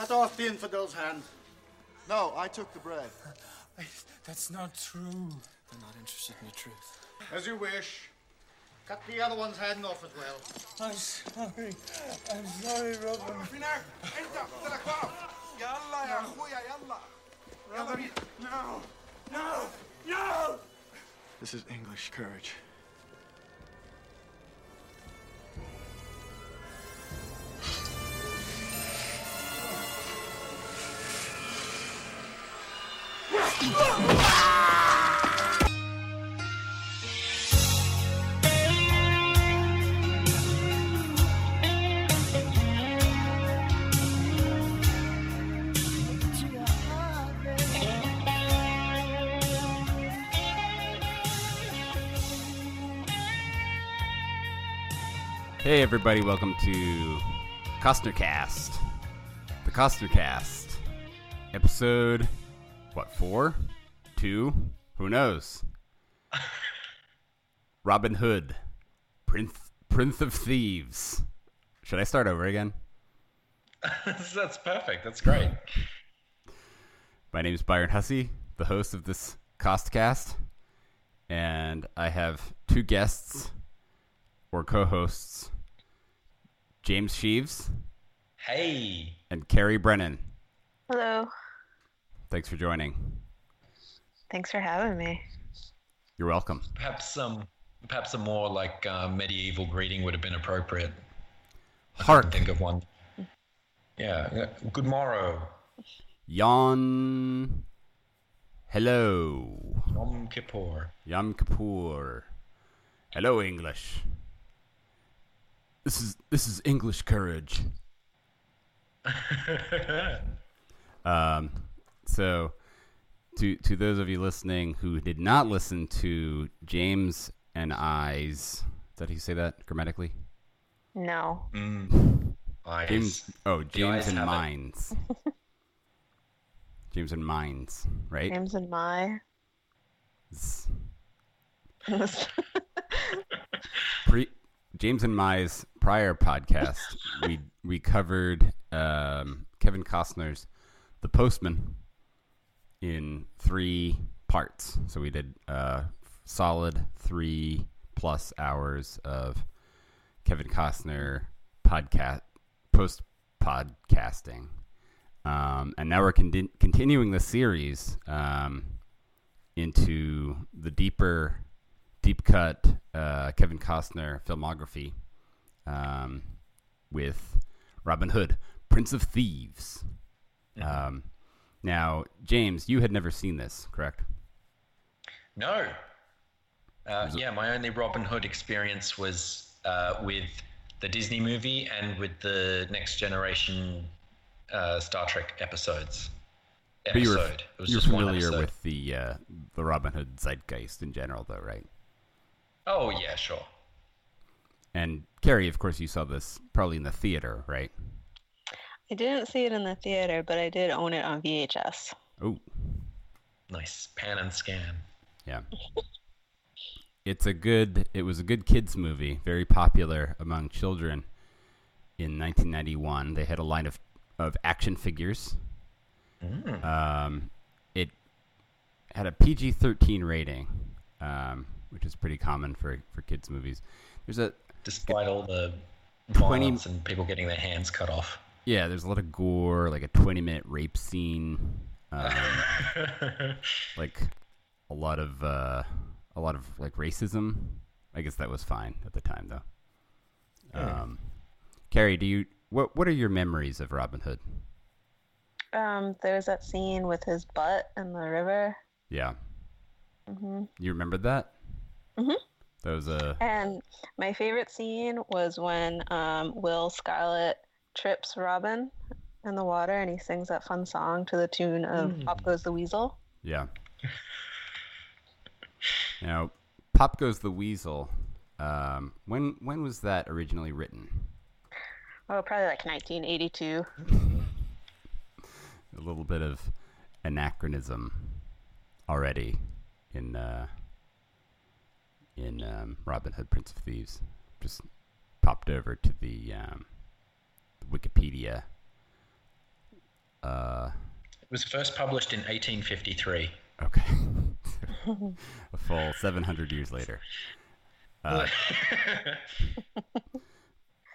Cut off the infidel's hand. No, I took the bread. I, that's not true. I'm not interested in the truth. As you wish. Cut the other one's hand off as well. I'm sorry. I'm sorry, Robin. No, no, no! This is English courage. Hey everybody, welcome to Costner Cast. The Costner Cast. Episode what, four? Two? Who knows? Robin Hood. Prince Prince of Thieves. Should I start over again? That's perfect. That's great. My name is Byron Hussie, the host of this Costcast, and I have two guests or co-hosts, James Sheaves Hey, and Kerry Brennan. Hello. Thanks for joining. Thanks for having me. You're welcome. perhaps some, perhaps a more like uh, medieval greeting would have been appropriate. Hark, Think of one. Yeah. yeah. Good morrow. Yon. Hello. Yom Kippur. Yom Kippur. Hello, English. This is this is English courage. um, so to to those of you listening who did not listen to James and I's, did he say that grammatically? No. Eyes. James. Oh, James and have it. Mines. James and Mines, right? James and my. Pre- James and Mai's prior podcast, we we covered um, Kevin Costner's The Postman in three parts. So we did uh, solid three plus hours of Kevin Costner podcast post podcasting, um, and now we're con- continuing the series um, into the deeper, deep cut uh, Kevin Costner filmography um, with Robin Hood, Prince of Thieves. Um, now, James, you had never seen this, correct? No. Uh, yeah, my only Robin Hood experience was uh, with the Disney movie and with the Next Generation uh, Star Trek episodes. But you were, it was you're just familiar episode. with the uh, the Robin Hood zeitgeist in general, though, right? Oh yeah, sure. And Kerry, of course, you saw this probably in the theater, right? I didn't see it in the theater, but I did own it on VHS. Oh, Nice pan and scan. yeah. It's a good. It was a good kids movie, very popular among children. In 1991, they had a line of of action figures. Um, it had a PG-13 rating, um, which is pretty common for for kids movies. There's a Despite all the 20 violence and people getting their hands cut off. Yeah, there's a lot of gore, like a 20 minute rape scene, um, like a lot of uh, a lot of like racism. I guess that was fine at the time, though. Um, Kerry, do you what what are your memories of Robin Hood? Um, there was that scene with his butt in the river, Yeah, you remember that? Mm-hmm. That was a and my favorite scene was when um, Will Scarlet trips Robin in the water, and he sings that fun song to the tune of "Pop Goes the Weasel." yeah. Now, Pop Goes the Weasel. Um, when when was that originally written? Oh, probably like 1982. a little bit of anachronism already in uh, in um, Robin Hood, Prince of Thieves. Just popped over to the um, Wikipedia Uh, It was first published in 1853. okay. a full 700 years later. Uh,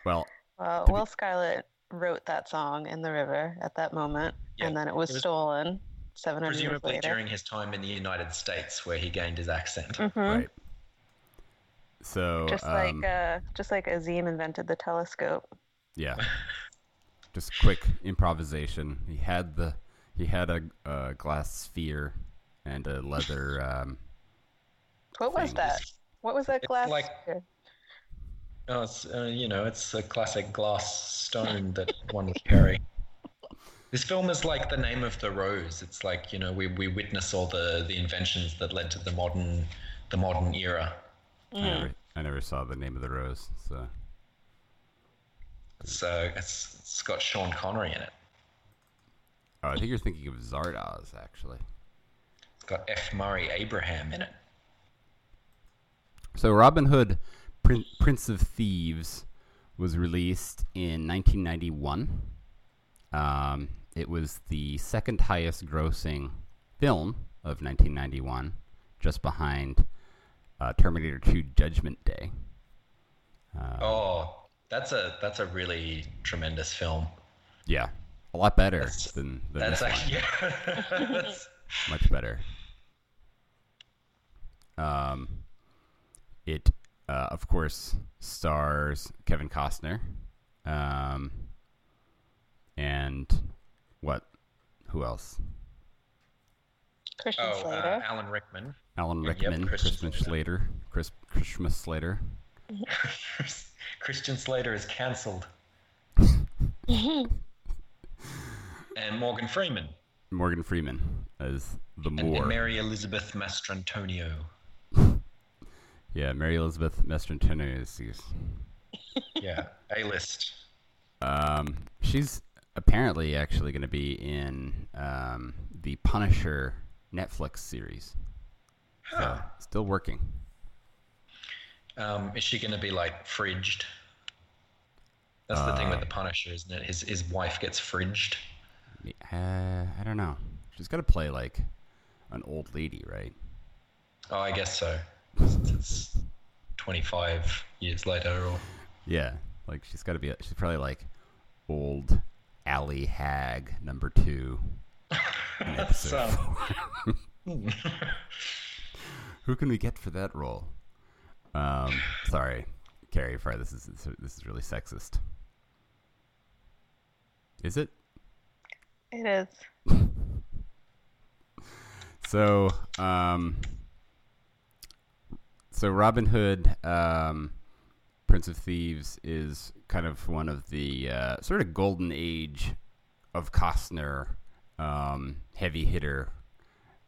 well, Well, To be- Will Scarlett wrote that song in the river at that moment, Yeah, and then it was, it was stolen 700 years Presumably during his time in the United States, where he gained his accent. Mhm. right. So, Just um, like uh, just like Azeem invented the telescope. yeah. Just quick improvisation. He had the he had a, a glass sphere and a leather um, What was that? What was that It's glass? like- sphere? Oh, it's uh, you know, it's a classic glass stone that one would carry. This film is like the name of the rose. It's like you know, we, we witness all the, the inventions that led to the modern the modern era. I, never, I never saw the name of the rose. So It's uh, it's, it's got Sean Connery in it. oh, I think you're thinking of Zardoz actually. It's got F. Murray Abraham in it. So Robin Hood, Prin- Prince of Thieves, was released in 1991. Um, it was the second highest grossing film of 1991, just behind uh, Terminator 2: Judgment Day. Uh, Oh, that's a that's a really tremendous film. Yeah, a lot better That's- than, than That's this yeah. That's- Much better. Um, it, uh, of course, stars Kevin Costner. Um, and what? Who else? Christian oh, uh, Slater. Alan Rickman. Alan Yep, Rickman, Christian Christmas Slater, Chris, Christmas Slater. Christian Slater is cancelled. and Morgan Freeman. Morgan Freeman as the And, Moor. and Mary Elizabeth Mastrantonio. yeah, Mary Elizabeth Mastrantonio is. is- Yeah, A list. Um, she's apparently actually going to be in um, the Punisher Netflix series. So, still working. Um, is she going to be like fridged? That's the thing with Uh, the Punisher, isn't it? His his wife gets fridged. Uh, I don't know. She's got to play like an old lady, right? Oh, I guess so. Since it's 25 years later, or Yeah, like she's got to be. She's probably like old Alley Hag number two. in episode four. Who can we get for that role? Um, sorry, Kerry. Sorry, this is this is really sexist. Is it? It is. So, um, so Robin Hood, um, Prince of Thieves, is kind of one of the uh, sort of golden age of Costner um, heavy hitter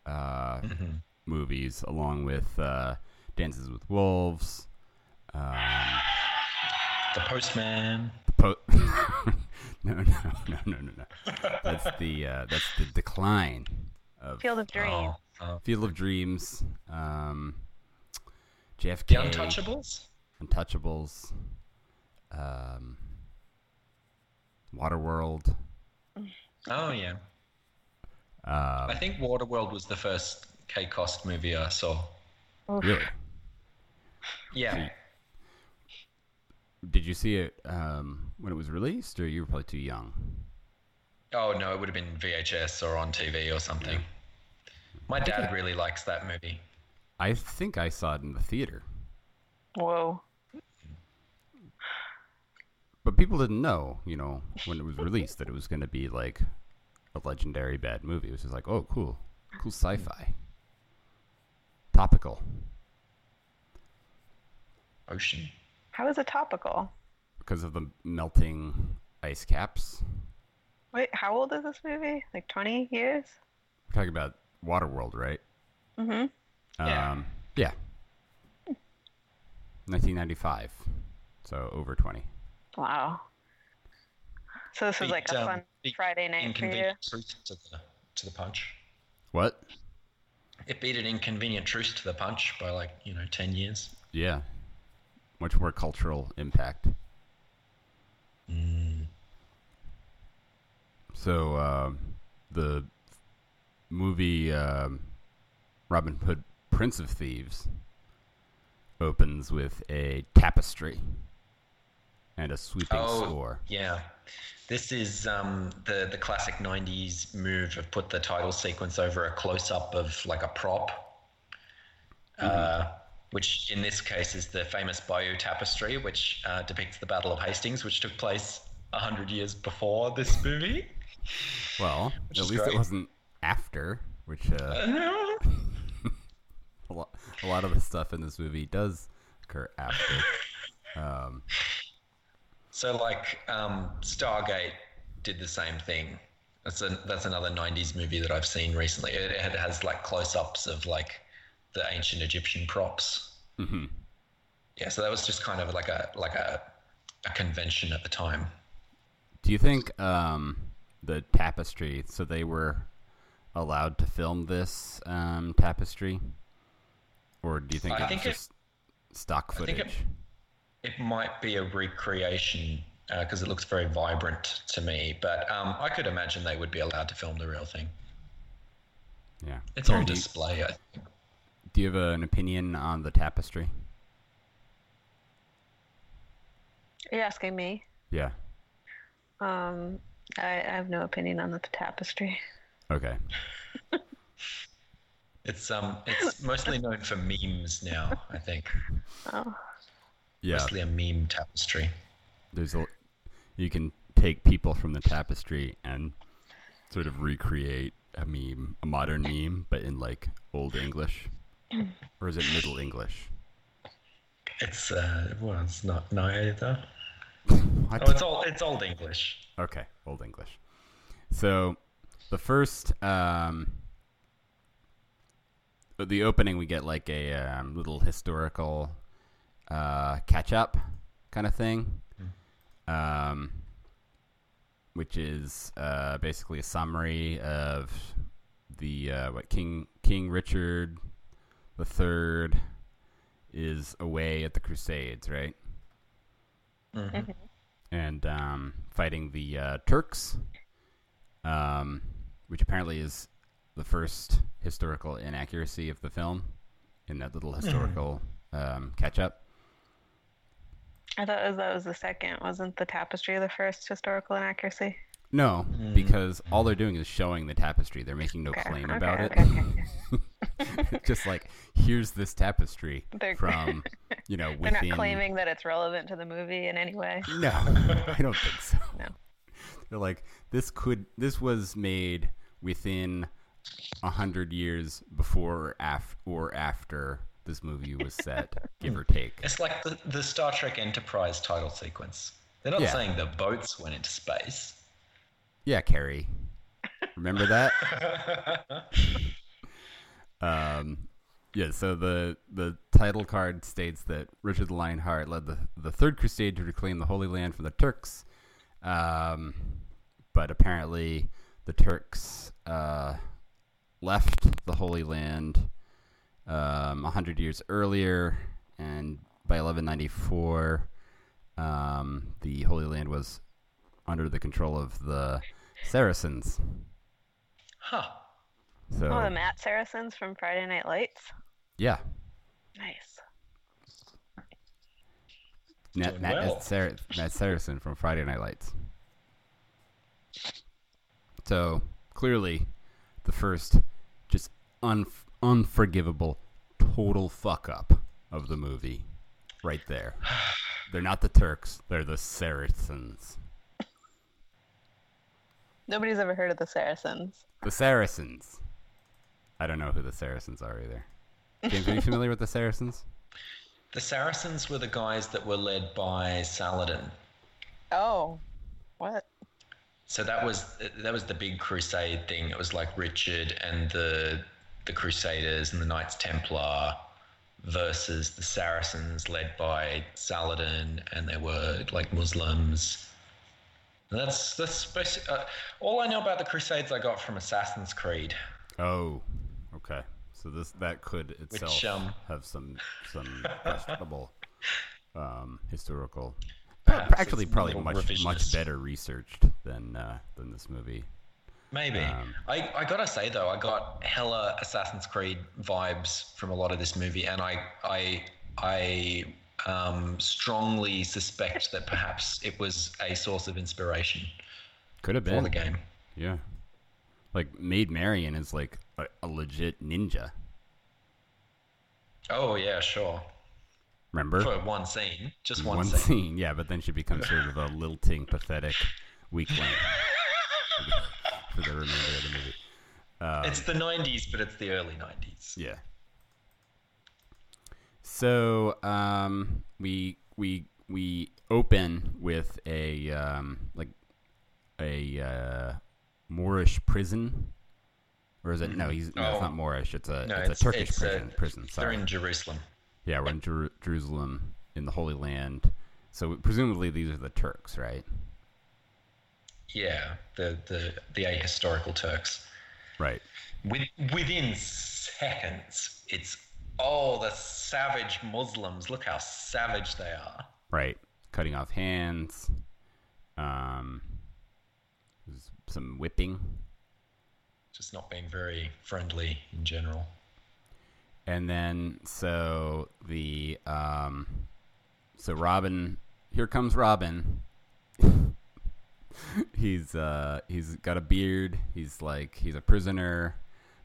uh, movies, along with uh, Dances with Wolves. Um, the Postman. po- no, no, no, no, no, no. That's the uh, that's the decline of Field of Dreams. Oh, oh. Field of Dreams, um, The JFK, Untouchables. Untouchables, um, Waterworld. Oh yeah. Um, I think Waterworld was the first K Cost movie I saw. really? Yeah. Did you see it um, when it was released, or you were probably too young? Oh no, it would have been VHS or on TV or something. My dad really likes that movie. I think I saw it in the theater, Whoa. but people didn't know, you know, when it was released that it was going to be like a legendary bad movie. It was just like, oh, cool, cool sci-fi, topical. Ocean. How is it topical? because of the melting ice caps. Wait, how old is this movie? Like 20 years? We're talking about Waterworld, right? Mm-hmm. Yeah. Um, yeah. 1995. So over 20. Wow. So this is like a um, fun beat Friday night for you. Truth to the to the punch. What? It beat an inconvenient truth to the punch by like you know ten years. Yeah. Much more cultural impact. So So um the movie um, Robin Hood, Prince of Thieves, opens with a tapestry and a sweeping Oh, score. yeah. This is um, the the classic '90s move of put the title sequence over a close up of like a prop, uh, which in this case is the famous Bayeux Tapestry, which uh, depicts the Battle of Hastings, which took place hundred years before this movie. Well, at least great. it wasn't after, which uh, a, lot, a lot of the stuff in this movie does occur after. Um, So like um, Stargate did the same thing. That's a, that's another '90s movie that I've seen recently. It, it has like close-ups of like the ancient Egyptian props. Mm-hmm. Yeah, so that was just kind of like a like a a convention at the time. Do you think um, the tapestry? So they were allowed to film this um, tapestry, or do you think I it's think it- just stock footage? It- It might be a recreation because it looks very vibrant to me, but um, I could imagine they would be allowed to film the real thing. yeah, It's Karen, on do you- display. I think. Do you have an opinion on the tapestry? Are you asking me? Yeah. Um, I, I have no opinion on the tapestry. Okay. It's um it's mostly known for memes now. I think Oh, Yeah. mostly a meme tapestry. There's a. You can take people from the tapestry and sort of recreate a meme, a modern meme, but in like old English, or is it Middle English? It's uh well, it's not no either. What? Oh, it's old. It's old English. Okay, Old English. So, the first, um, the opening, we get like a um, little historical uh, catch up kind of thing, um, which is uh, basically a summary of the uh, what King King Richard the Third is away at the Crusades, right? and um, fighting the uh, Turks, um, which apparently is the first historical inaccuracy of the film in that little historical um, catch up. I thought it was- that was the second. Wasn't the tapestry the first historical inaccuracy? No, hmm. because all they're doing is showing the tapestry. They're making no Okay, claim okay, about okay, it. Just like here's this tapestry They're- from you know Within... They're not claiming that it's relevant to the movie in any way. No, I don't think so. No. They're like this could this was made within a hundred years before or, af- or after this movie was set, give or take. It's like the, the Star Trek Enterprise title sequence. They're not Yeah. saying the boats went into space. Yeah, Kerry. Remember that? um, yeah. So the the title card states that Richard the Lionheart led the the Third Crusade to reclaim the Holy Land from the Turks, um, but apparently the Turks uh, left the Holy Land um, a hundred years earlier, and by 1194, um, the Holy Land was under the control of the Saracens. Huh. So Oh, the Matt Saracens from Friday Night Lights. yeah, Nice. Matt, Matt, well. Sar- Matt Saracen from Friday Night Lights. So clearly, the first just un- unforgivable total fuck up of the movie, right there. They're not the Turks; they're the Saracens. Nobody's ever heard of the Saracens. The Saracens. I don't know who the Saracens are either. James, are you familiar with the Saracens? The Saracens were the guys that were led by Saladin. Oh, what? So that was that was the big crusade thing. It was like Richard and the the Crusaders and the Knights Templar versus the Saracens led by Saladin, and they were like Muslims. And that's that's basi- uh, all I know about the Crusades. I got from Assassin's Creed. Oh, okay. So this that could itself um, have some some questionable um, historical actually probably much much better researched than uh, than this movie. Maybe. Um, I, I gotta say though, I got hella Assassin's Creed vibes from a lot of this movie, and I I I um, strongly suspect that perhaps it was a source of inspiration Could have been for the game. Yeah, like Maid Marian is like a, a legit ninja. Oh yeah, sure. Remember For one scene, just one, one scene. scene? Yeah, but then she becomes sort of a lilting, pathetic weakling for the remainder of the movie. Um, It's the '90s, but it's the early '90s. Yeah. So um, we we we open with a um, like a uh, Moorish prison, or is it? No, he's no, it's Oh. not Moorish. It's a No, it's, a Turkish it's, uh, prison. prison. They're in Jerusalem. yeah, we're in Jer- Jerusalem in the Holy Land. So presumably these are the Turks, right? Yeah, the the the ahistorical Turks. Right. With, within seconds, it's oh the savage Muslims. Look how savage they are. Right. Cutting off hands. Um, some whipping. Just not being very friendly in general. And then so the um so Robin here comes Robin. he's uh he's got a beard. He's like he's a prisoner.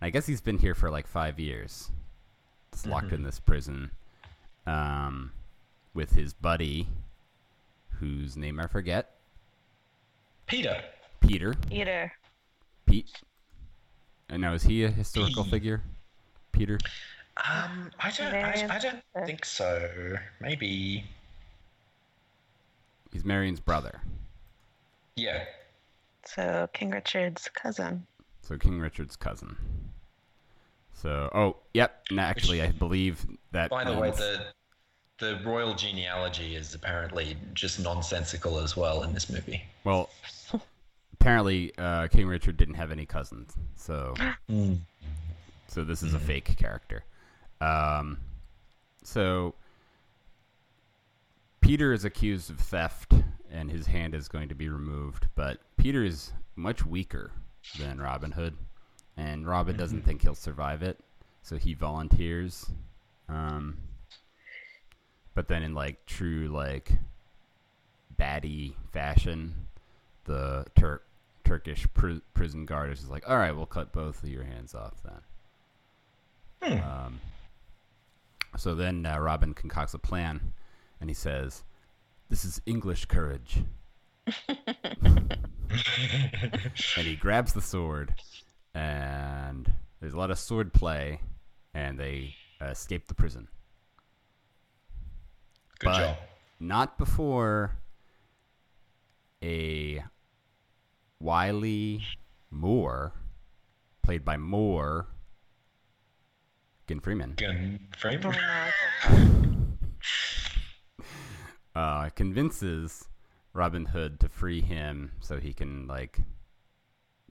I guess he's been here for like 5 years. Just locked in this prison um with his buddy whose name I forget. Peter. Peter. Peter. Pete. And now is he a historical figure? Peter? Um, I don't. I, I don't think so. Maybe. He's Marion's brother. Yeah. So King Richard's cousin. So King Richard's cousin. So, oh, yep. And actually, I believe that. By the way, the the royal genealogy is apparently just nonsensical as well in this movie. well, apparently, uh, King Richard didn't have any cousins, so so this is a fake character. Um, so Peter is accused of theft, and his hand is going to be removed. But Peter is much weaker than Robin Hood, and Robin doesn't think he'll survive it, so he volunteers. Um, but then, in like true like baddie fashion, the Turk Turkish pri- prison guard is just like, "All right, we'll cut both of your hands off then." Um, so then uh, Robin concocts a plan, and he says, "This is English courage." and he grabs the sword, and there's a lot of sword play, and they uh, escape the prison. Good but job. not before a Wiley Moore, played by Moore, Gin Freeman, Gun Freeman. uh, convinces Robin Hood to free him so he can like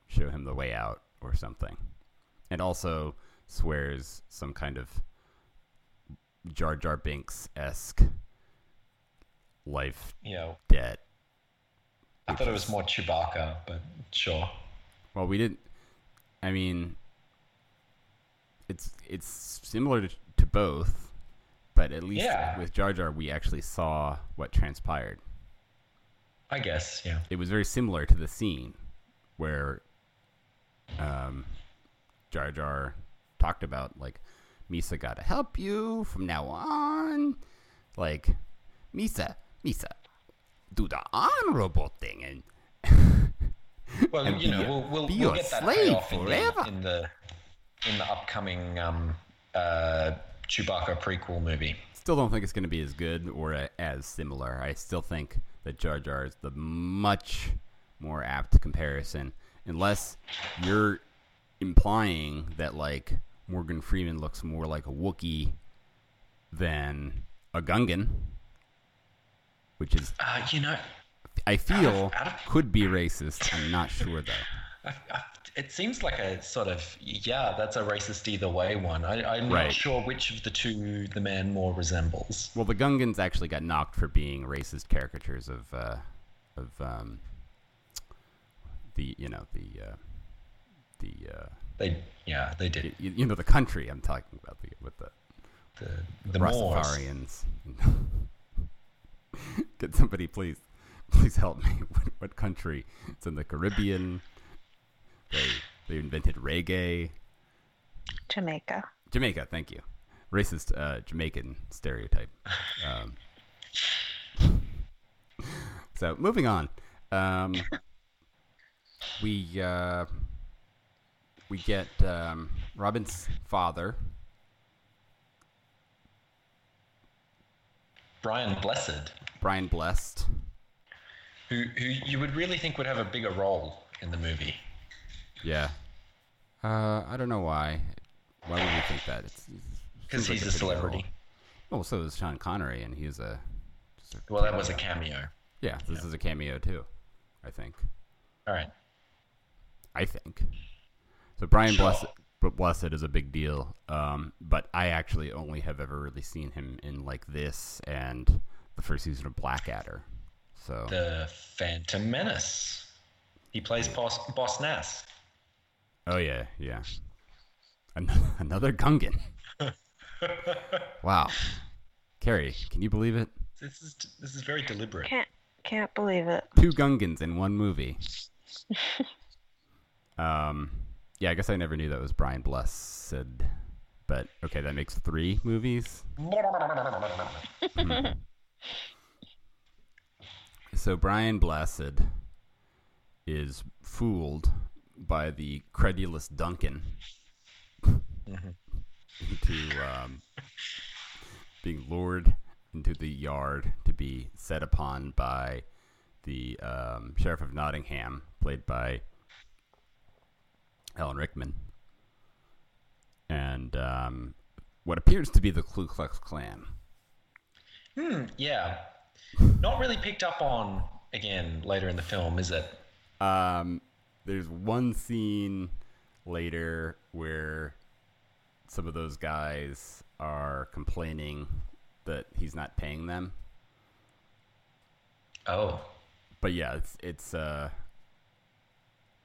show him the way out or something, and also swears some kind of Jar Jar Binks esque life Yeah. debt. I thought it was more Chewbacca, but sure. Well, we didn't. I mean, it's it's similar to, to both, but at least Yeah. with Jar Jar, we actually saw what transpired. I guess, yeah. It was very similar to the scene where um, Jar Jar talked about like Misa got to help you from now on. Like Misa, Misa, do the honorable thing and Well, And you know, a- we'll we'll, be we'll get that slave payoff in the, in the in the upcoming um, uh, Chewbacca prequel movie. still don't think it's going to be as good or as similar. I still think that Jar Jar is the much more apt comparison, unless you're implying that like Morgan Freeman looks more like a Wookiee than a Gungan, which is Uh, you know, I feel could be racist. I'm not sure though. I, I, it seems like a sort of yeah, that's a racist either way one. I, I'm Right. not sure which of the two the man more resembles. Well, the Gungans actually got knocked for being racist caricatures of uh, of um, the you know the uh, the uh, They yeah, they did you, you know the country I'm talking about the with the the the. Rastafarians. Could somebody please please help me? What, what country? It's in the Caribbean. They they invented reggae. Jamaica. Jamaica, thank you. Racist uh, Jamaican stereotype. Um, so moving on, um, we uh, we get um, Robin's father. Brian Blessed, Brian Blessed. who who you would really think would have a bigger role in the movie. Yeah. Uh, I don't know why. Why would you think that? Because seems like he's a celebrity. role. Oh, so is Sean Connery, and he's a. Just a Well, that was a cameo. yeah. This is a cameo too. I think. All right. I think. So Brian Sure. Blessed, but Blessed is a big deal. Um, but I actually only have ever really seen him in like this and the first season of Blackadder. So The Phantom Menace. He plays Boss, Boss Nass. Oh yeah, yeah. An- another Gungan. wow. Kerry, can you believe it? This is this is very deliberate. Can't can't believe it. Two Gungans in one movie. um, yeah, I guess I never knew that was Brian Blessed. But okay, that makes three movies. So Brian Blessed is fooled by the credulous Duncan into um, being lured into the yard to be set upon by the um, sheriff of Nottingham, played by Alan Rickman, and um, what appears to be the Ku Klux Klan. Hmm, yeah. Not really picked up on again later in the film, is it? Um, there's one scene later where some of those guys are complaining that he's not paying them. Oh. But yeah, it's it's uh,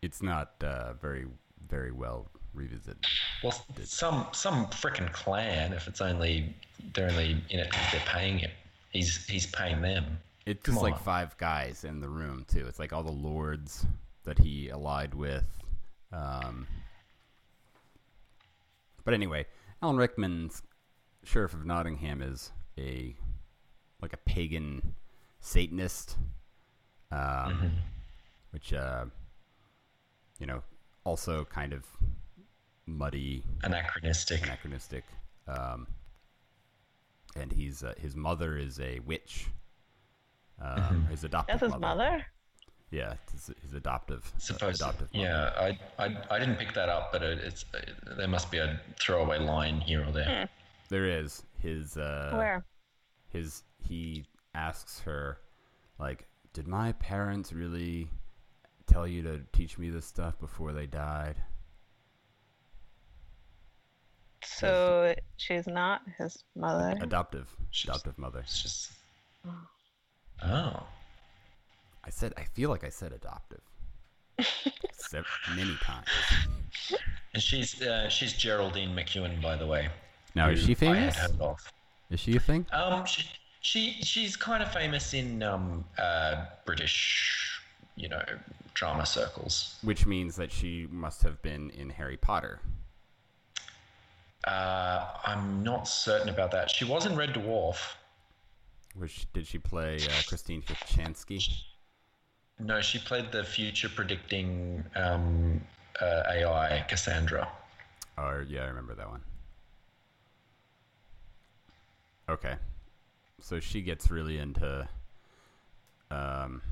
it's not uh, very very well revisited. Well, some some frickin' clan. If it's only they're only in it 'cause they're paying him. He's he's paying them. It's Come just like five guys in the room too. It's like all the lords that he allied with. Um, but anyway, Alan Rickman's sheriff of Nottingham is a like a pagan Satanist, um, Mm-hmm. which uh, you know also kind of muddy Anachronistic. anachronistic. Um, and he's uh, his mother is a witch. Um, His adoptive That's his mother. Yeah, his, his adoptive Supposed adoptive mother. Yeah, I, I I didn't pick that up, but it, it's uh, there must be a throwaway line here or there. There is his uh, Where? his he asks her like, did my parents really tell you to teach me this stuff before they died? So she's not his mother. Adoptive, adoptive mother. It's just. Oh. I said I feel like I said adoptive. Sev- many times. And she's uh, she's Geraldine McEwen, by the way. Now is who she I famous? had heard. Is she a thing? Um, she, she she's kind of famous in um uh British, you know, drama circles. Which means that she must have been in Harry Potter. Uh, I'm not certain about that. She was in Red Dwarf. Which did she play uh, Kristine Kochanski? No, she played the future predicting um, uh, AI Cassandra. Oh yeah, I remember that one. Okay, so she gets really into um,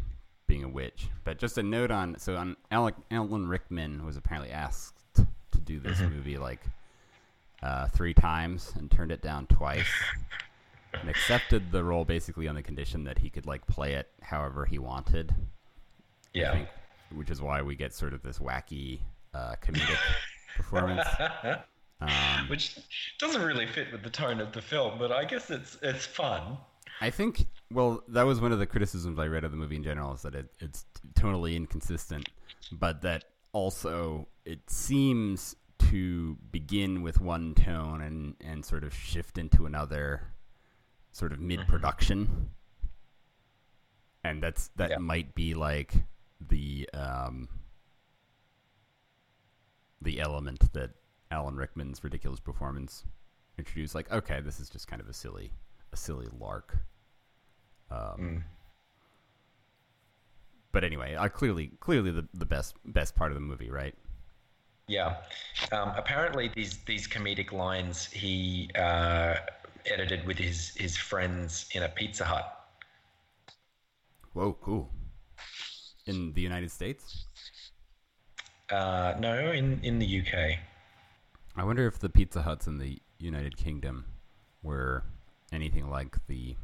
being a witch. But just a note on so on Alec, Alan Rickman was apparently asked to do this movie like uh, three times and turned it down twice. and accepted the role basically on the condition that he could like play it however he wanted. Yeah. think which is why we get sort of this wacky uh, comedic performance. Um, Which doesn't really fit with the tone of the film, but I guess it's it's fun. I think, well, that was one of the criticisms I read of the movie in general is that it, it's tonally inconsistent, but that also it seems to begin with one tone and, and sort of shift into another sort of mid production. And that's that Yeah. might be like the um, the element that Alan Rickman's ridiculous performance introduced. Like, okay, this is just kind of a silly a silly lark. Um, But anyway, uh, clearly, clearly the, the best best part of the movie, right? Yeah. Um, apparently, these these comedic lines he uh, edited with his his friends in a Pizza Hut. Whoa, cool. In the United States, Uh, no, in in the UK. I wonder if the Pizza Huts in the United Kingdom were anything like the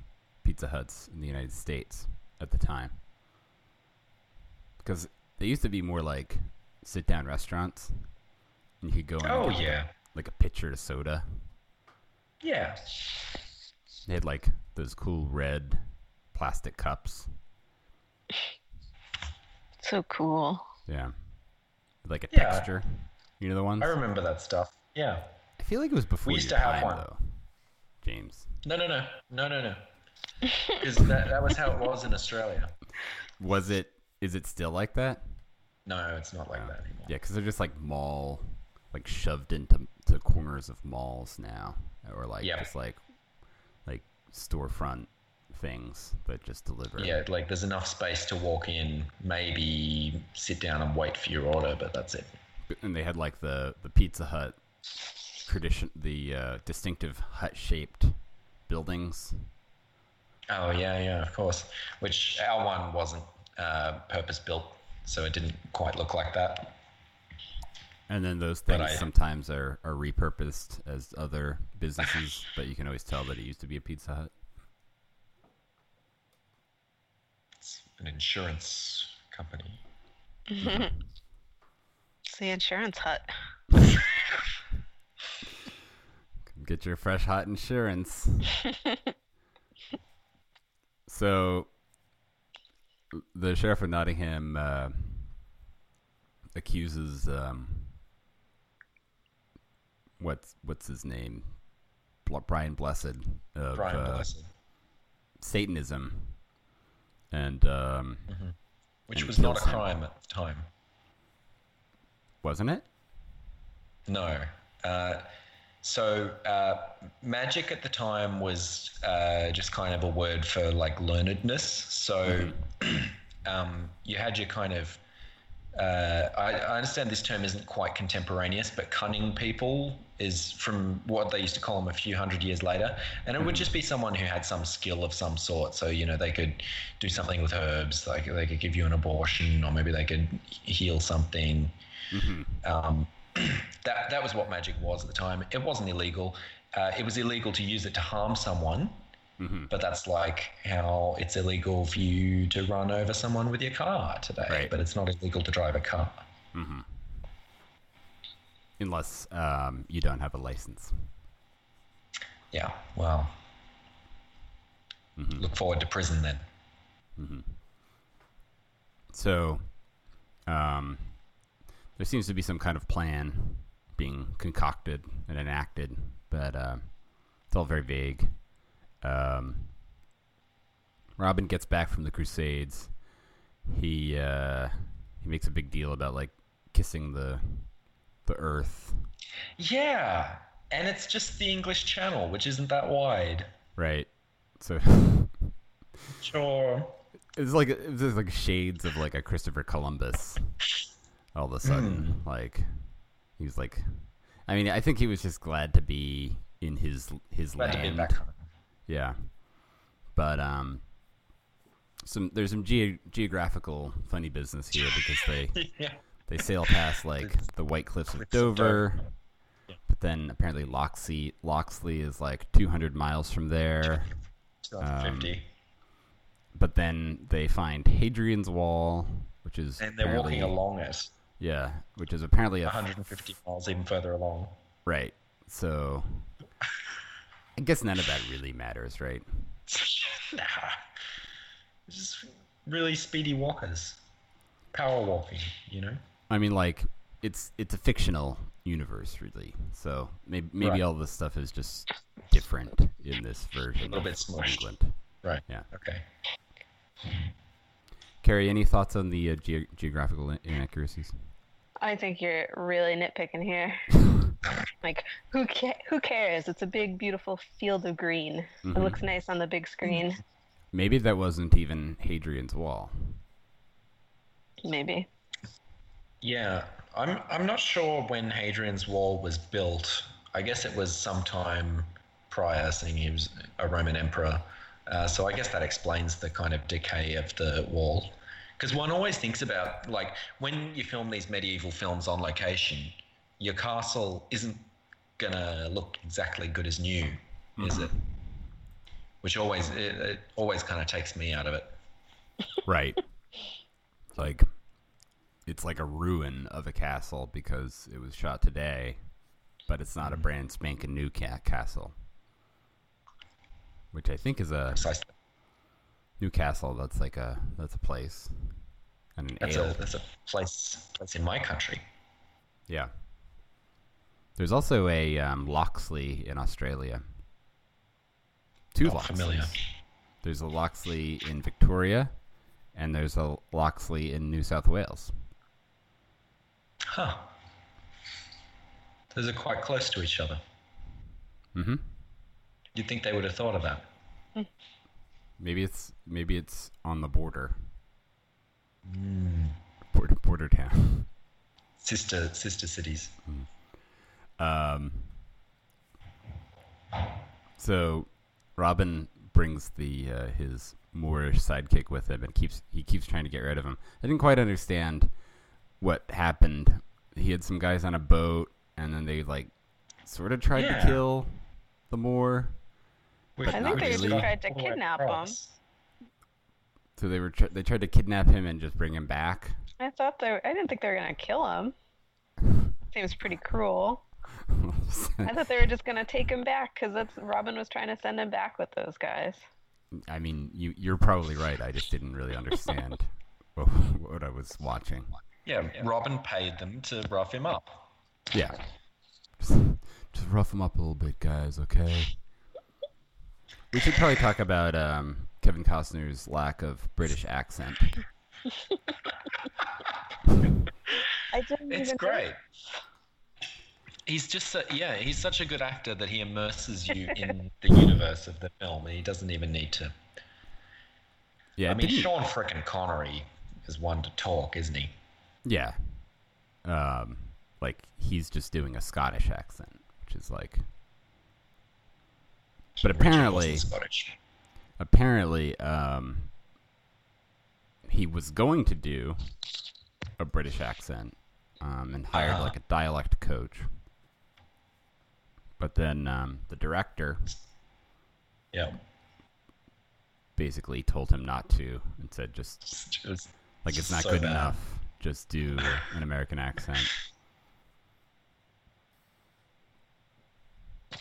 Pizza Huts in the United States at the time, because they used to be more like sit-down restaurants, and you could go in. Oh like, yeah, like a pitcher of soda. yeah. They had like those cool red plastic cups. So cool. Yeah. Like a Yeah. texture. You know the ones? I remember that stuff. Yeah. I feel like it was before We used your to have time, one. though. James. No, no, no, no, no, no. Because that, that was how it was in Australia. Was it? Is it still like that? No, it's not like oh. that anymore. Yeah, because they're just like mall, like shoved into to corners of malls now, or like Yeah. just like like storefront things that just deliver. Yeah, like there's enough space to walk in, maybe sit down and wait for your order, but that's it. and they had like the the Pizza Hut tradition, the uh, distinctive hut shaped buildings. Oh yeah, yeah, of course. Which our one wasn't uh, purpose built, so it didn't quite look like that. And then those things I- sometimes are, are repurposed as other businesses, but you can always tell that it used to be a Pizza Hut. An insurance company. It's the insurance hut. Get your fresh hot insurance. so, the sheriff of Nottingham uh, accuses um, what's what's his name, Brian Blessed of Brian uh, Blessed, Satanism, and um, which and was not a him. crime at the time. wasn't it? No. Uh, so uh, magic at the time was uh, just kind of a word for like learnedness. So um, you had your kind of. Uh, I, I understand this term isn't quite contemporaneous, but cunning people is from what they used to call them a few hundred years later, and it would just be someone who had some skill of some sort. So you know they could do something with herbs, like they could give you an abortion, or maybe they could heal something. Um, that that was what magic was at the time. It wasn't illegal. Uh, it was illegal to use it to harm someone, but that's like how it's illegal for you to run over someone with your car today. Right. But it's not illegal to drive a car. Unless um, you don't have a license. Yeah. Well, look forward to prison then. So, um, there seems to be some kind of plan being concocted and enacted, but uh, it's all very vague. Um, Robin gets back from the Crusades. He uh, he makes a big deal about like kissing the the earth, Yeah. And it's just the English Channel, which isn't that wide. right? So Sure. it's like it's like shades of like a Christopher Columbus. All of a sudden, like he was like, I mean, I think he was just glad to be in his his Glad to land. Be back home. Yeah, but um, some there's some ge- geographical funny business here because they yeah. they sail past like the White Cliffs of Dover, Dover. but then apparently Loxley Loxley is like 200 miles from there. 2050. But then they find Hadrian's Wall, which is and they're walking along it, Yeah, which is apparently a 150 miles even further along. right. So I guess none of that really matters, right? nah, just really speedy walkers, power walking. You know. I mean, like it's it's a fictional universe, really. So maybe maybe Right. all this stuff is just different in this version. A little bit smushed. England. Right. Yeah. Okay. Kerry, any thoughts on the uh, ge- geographical in- inaccuracies? I think you're really nitpicking here. like, who ca- who cares? It's a big, beautiful field of green. It looks nice on the big screen. Maybe that wasn't even Hadrian's Wall. Maybe. Yeah, I'm. I'm not sure when Hadrian's Wall was built. I guess it was sometime prior, seeing he was a Roman emperor. Uh, so I guess that explains the kind of decay of the wall. Because one always thinks about like when you film these medieval films on location, your castle isn't gonna look exactly good as new, is mm-hmm. it? Which always it, it always kind of takes me out of it. Right. like it's like a ruin of a castle because it was shot today, but it's not a mm-hmm. brand spanking new ca- castle. Which I think is a Precisely. New castle. That's like a that's a place and an That's ale. a that's a place place in my country. Yeah. There's also a um, Loxley in Australia. Two Not Loxleys. familiar. There's a Loxley in Victoria, and there's a Loxley in New South Wales. Huh. Those are quite close to each other. Mm-hmm. You'd think they would have thought of that. Maybe it's maybe it's on the border. Border border town. Sister sister cities. Um. So, Robin brings the uh, his Moorish sidekick with him, and keeps he keeps trying to get rid of him. I didn't quite understand what happened. He had some guys on a boat, and then they like sort of tried Yeah. to kill the Moor. I think not they just tried to All the way kidnap him. So they were tr- they tried to kidnap him and just bring him back. I thought they. were, I didn't think they were gonna kill him. Seems pretty cruel. I thought they were just gonna take him back because that's Robin was trying to send him back with those guys. I mean, you you're probably right. I just didn't really understand what, what I was watching. Yeah, Robin paid them to rough him up. Yeah. Just, just rough him up a little bit, guys, okay? We should probably talk about um, Kevin Costner's lack of British accent. I didn't It's even great. He's just so, yeah, he's such a good actor that he immerses you in the universe of the film, and he doesn't even need to. Yeah, I mean, Sean frickin' Connery is one to talk, isn't he? yeah. Um, like he's just doing a Scottish accent, which is like. But apparently, apparently, um, he was going to do a British accent, um, and hired Uh-huh. like a dialect coach. But then um, the director Yeah, basically told him not to, and said just was like it's not so good bad. enough. Just do an American accent.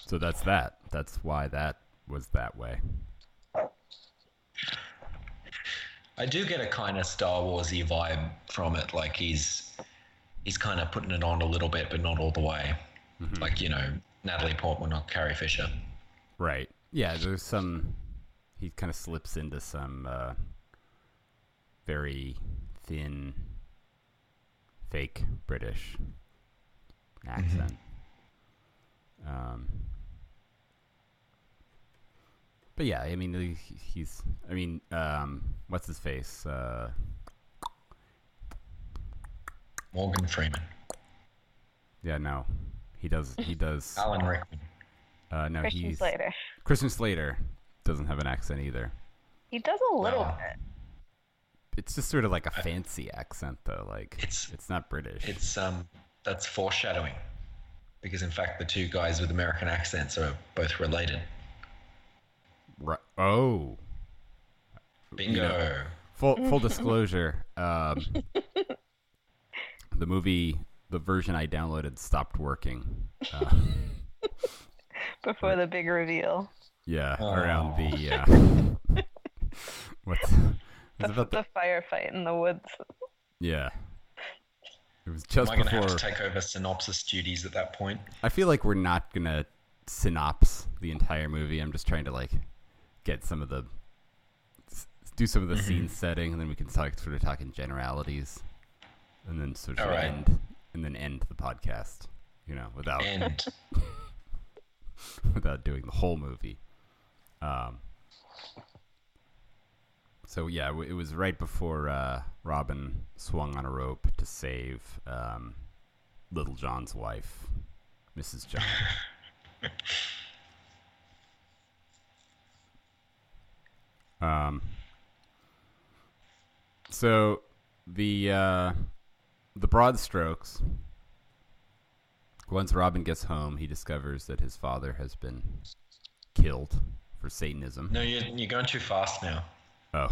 So that's that. That's why that was that way. I do get a kind of Star Warsy vibe from it. Like he's he's kind of putting it on a little bit, but not all the way. Like you know, Natalie Portman or Carrie Fisher. Right. Yeah, there's some he kind of slips into some uh, very thin fake British accent. Um But yeah, I mean he's I mean um what's his face? Uh Morgan Freeman, yeah, no. He does he does Alan Rickman. uh no, Christian he's Slater. Christian Slater doesn't have an accent either. He does a little No. bit. It's just sort of like a fancy accent though, like It's- it's not British. It's um that's foreshadowing, because in fact the two guys with American accents are both related. Ri- oh, Bingo. know, full full disclosure. Um, the movie, the version I downloaded, stopped working. Uh, Before the big reveal. yeah, around the uh, what's The, about the, the firefight in the woods. yeah. It was Am just I going to have to take over synopsis duties at that point? I feel like we're not gonna synopse the entire movie. I'm just trying to like get some of the do some of the scene setting, and then we can talk sort of talk in generalities, and then sort of right. end and then end the podcast. You know, without without doing the whole movie. Um. So yeah, w- it was right before uh, Robin swung on a rope to save um, Little John's wife, Mrs. John. um. So the uh, the broad strokes. Once Robin gets home, he discovers that his father has been killed for Satanism. no, you're, you're going too fast now. Oh,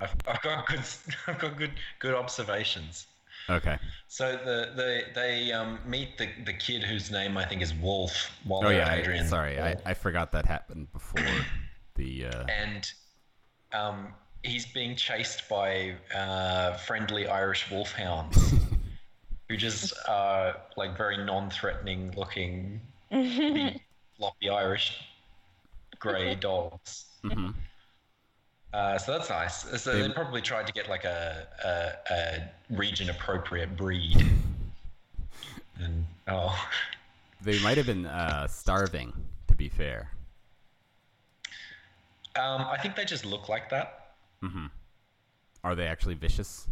I've, I've got good, I've got good, good observations. okay. So the, the they um, meet the, the kid whose name I think is Wolf. While Oh yeah, at I, sorry, I. I forgot that happened before the. Uh, and um, he's being chased by uh, friendly Irish wolfhounds, who just are like very non-threatening looking, big, floppy Irish grey dogs. mhm. Uh, so that's nice. So They- they probably tried to get like a, a, a region-appropriate breed. And oh, They might have been uh, starving, to be fair. um, I think they just look like that. Are they actually vicious?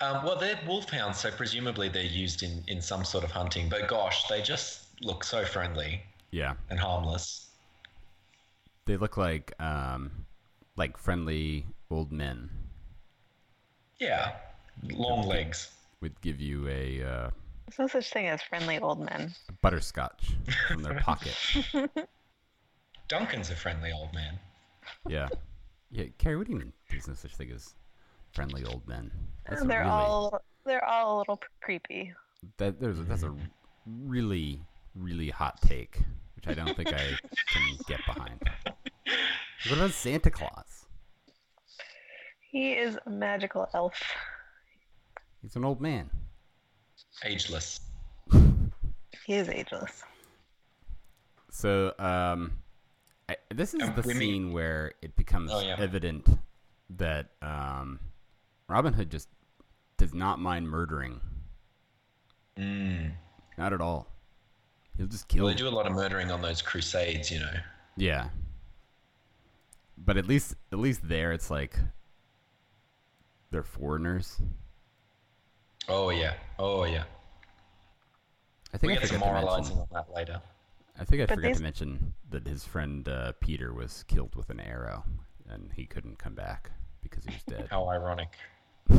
Um, well, they're wolfhounds, so presumably they're used in, in some sort of hunting. But gosh, they just look so friendly Yeah, and harmless. They look like um, like friendly old men. Yeah, long legs. Would give you a uh, There's no such thing as friendly old men. butterscotch from their pocket. Duncan's a friendly old man. Yeah, yeah. Kerry, what do you mean? There's no such thing as friendly old men. That's they're really, all they're all a little creepy. that there's that's a really really hot take, which I don't think I can get behind. What about Santa Claus? He is a magical elf. He's an old man. Ageless. He is ageless. So, um, I, this is the we meet- scene where it becomes Oh, yeah. evident that um, Robin Hood just does not mind murdering. Mm. Not at all. He'll just kill. Well, they do a lot of murdering on those crusades, you know. Yeah. But at least, at least there, it's like they're foreigners. Oh yeah. Oh yeah. I think We I get some forgot to moralizing mention. on that later. I think I But forgot these- to mention that his friend uh, Peter was killed with an arrow, and he couldn't come back because he was dead. How ironic.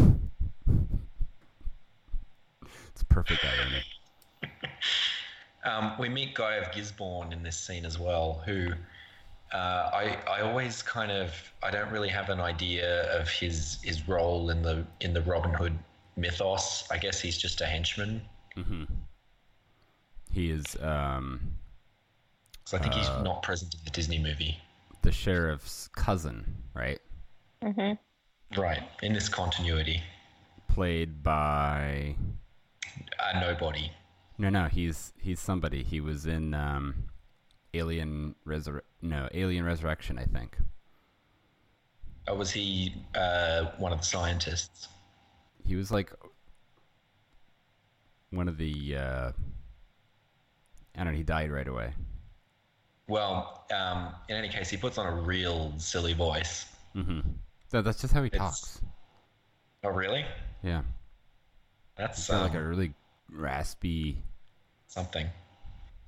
It's perfect irony. Um, we meet Guy of Gisborne in this scene as well, who uh, I I always kind of I don't really have an idea of his his role in the in the Robin Hood mythos. I guess he's just a henchman. Mm-hmm. He is um, So I think he's Uh, not present in the Disney movie. the sheriff's cousin, right? Mm-hmm. Right. In this continuity. Played by Uh, nobody. No, no, he's he's somebody. He was in um, Alien Resur no Alien Resurrection, I think. Or was he uh, one of the scientists? He was like one of the. Uh, I don't know. He died right away. Well, um, in any case, he puts on a real silly voice. hmm So that's just how he It's- talks. Oh, really? Yeah, That's um, like a really raspy, something.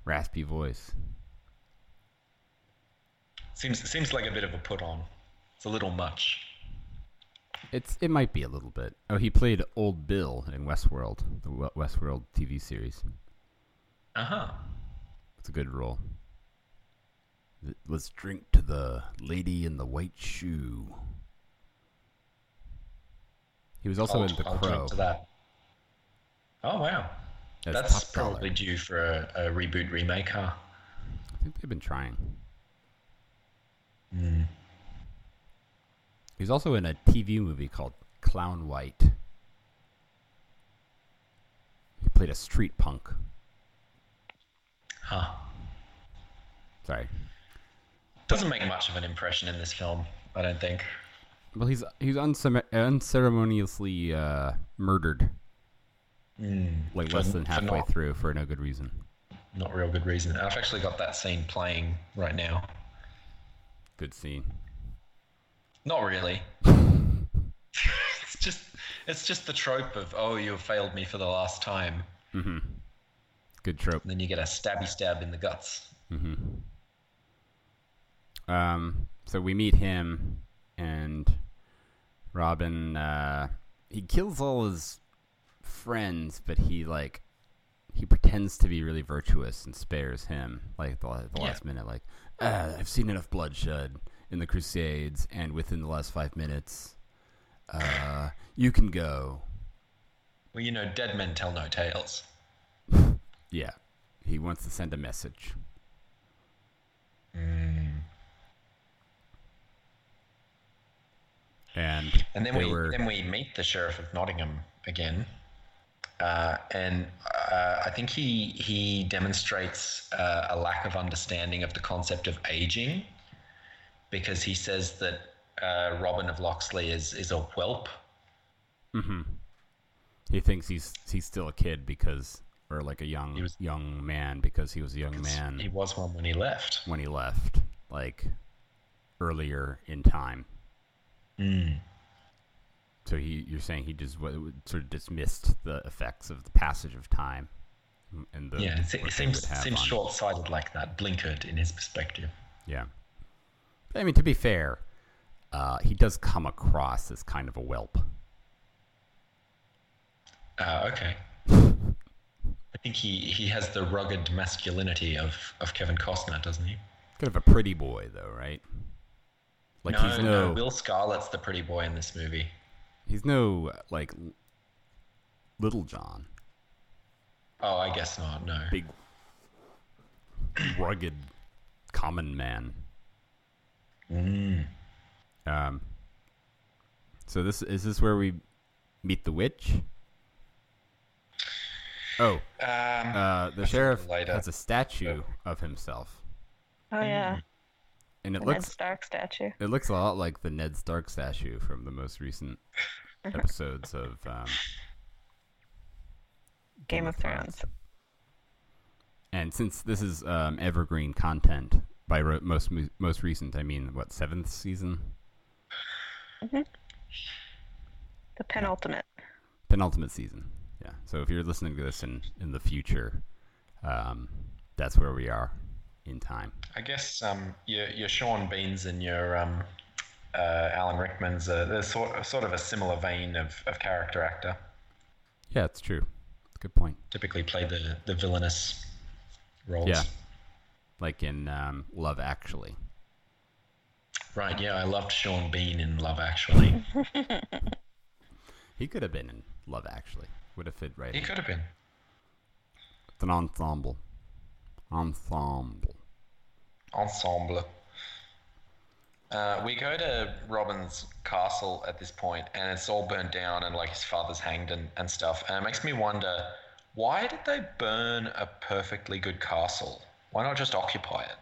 raspy voice. Seems seems like a bit of a put on. It's a little much. It's it might be a little bit. Oh, he played Old Bill in Westworld, the Westworld TV series. Uh huh. It's a good role. Let's drink to the lady in the white shoe. He was also I'll, in The I'll drink Crow. to that. Oh wow, as that's Dollar. probably due for a, a reboot remake, huh? I think they've been trying. Hmm. He's also in a TV movie called Clown White. He played a street punk. Huh. Sorry. Doesn't make much of an impression in this film, I don't think. Well, he's he's uncere- unceremoniously uh, murdered, like less than halfway not- through for no good reason. Not real good reason. I've actually got that scene playing right now. Good scene. Not really. it's just it's just the trope of oh you have failed me for the last time. Mhm. Good trope. And then you get a stabby stab in the guts. Mhm. Um, so we meet him, and Robin. Uh, he kills all his friends, but he like he pretends to be really virtuous and spares him. Like the, the Yeah. last minute, like ah, I've seen enough bloodshed in the Crusades, and within the last five minutes, uh, you can go. Well, you know, dead men tell no tales. Yeah, he wants to send a message. And, And then we were then we meet the sheriff of Nottingham again, uh, and uh, I think he he demonstrates uh, a lack of understanding of the concept of aging, because he says that uh, Robin of Locksley is is a whelp. he thinks he's he's still a kid because or like a young He was- young man because he was a young man He was one when he left. when he left like earlier in time Hmm. So he you're saying he just sort of dismissed the effects of the passage of time and the Yeah, it, se- what it they seems seems short sighted like that, blinkered in his perspective. yeah i mean to be fair uh, he does come across as kind of a whelp Uh, okay. I think he, he has the rugged masculinity of, of Kevin Costner, doesn't he? kind of a pretty boy though right like no, he's no, no, Will Scarlett's the pretty boy in this movie. He's no like little john Oh, I guess not. No. big, rugged, common man. Um. So this is this where we meet the witch? Oh, Um, uh, the sheriff later. has a statue of himself, Oh yeah, and it the Ned looks Stark statue. it looks a lot like the Ned Stark statue from the most recent episodes of um, Game of Thrones. And since this is um, evergreen content, by ro- most most recent, I mean what seventh season, The penultimate. penultimate season. Yeah. So if you're listening to this in in the future, um, that's where we are in time. I guess um, your, your Sean Beans and your um, uh, Alan Rickman's uh, they're sort, sort of a similar vein of, of character actor. Yeah, it's true. Good point. Typically play the, the villainous roles. Yeah. Like in um, Love Actually. Right, yeah, I loved Sean Bean in Love Actually. He could have been in Love Actually. Would have fit right. he in. could have been. It's an ensemble. Ensemble. ensemble. Uh, we go to Robin's castle at this point, and it's all burnt down, and like his father's hanged and, and stuff. And it makes me wonder why did they burn a perfectly good castle? Why not just occupy it?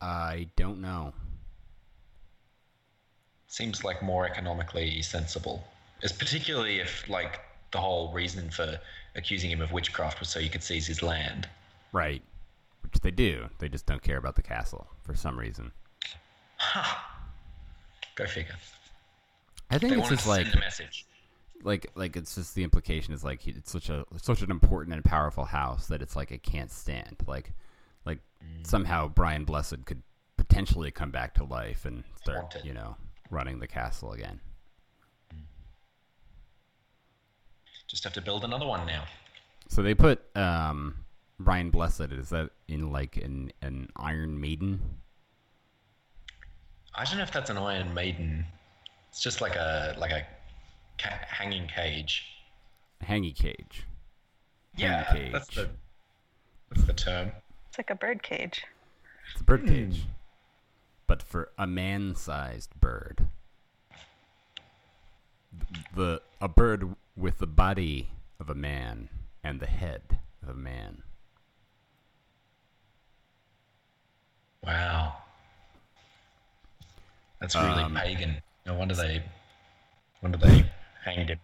I don't know. Seems like more economically sensible. It's particularly if like the whole reason for accusing him of witchcraft was so you could seize his land. Right. Which they do. They just don't care about the castle for some reason. Go figure. I think They it's just like send a message. like like it's just the implication is like it's such a such an important and powerful house that it's like it can't stand like like Mm. somehow Brian Blessed could potentially come back to life and start you know running the castle again. Just have to build another one now. So they put um Brian Blessed is that in like an an Iron Maiden? I don't know if that's an Iron Maiden. It's just like a like a ca- hanging cage. Hangy cage. Yeah, cage. that's the that's the term. It's like a bird cage. It's a bird hmm. cage. But for a man-sized bird. The a bird with the body of a man and the head of a man. Wow, that's really Um, pagan. No wonder they, wonder they hanged him.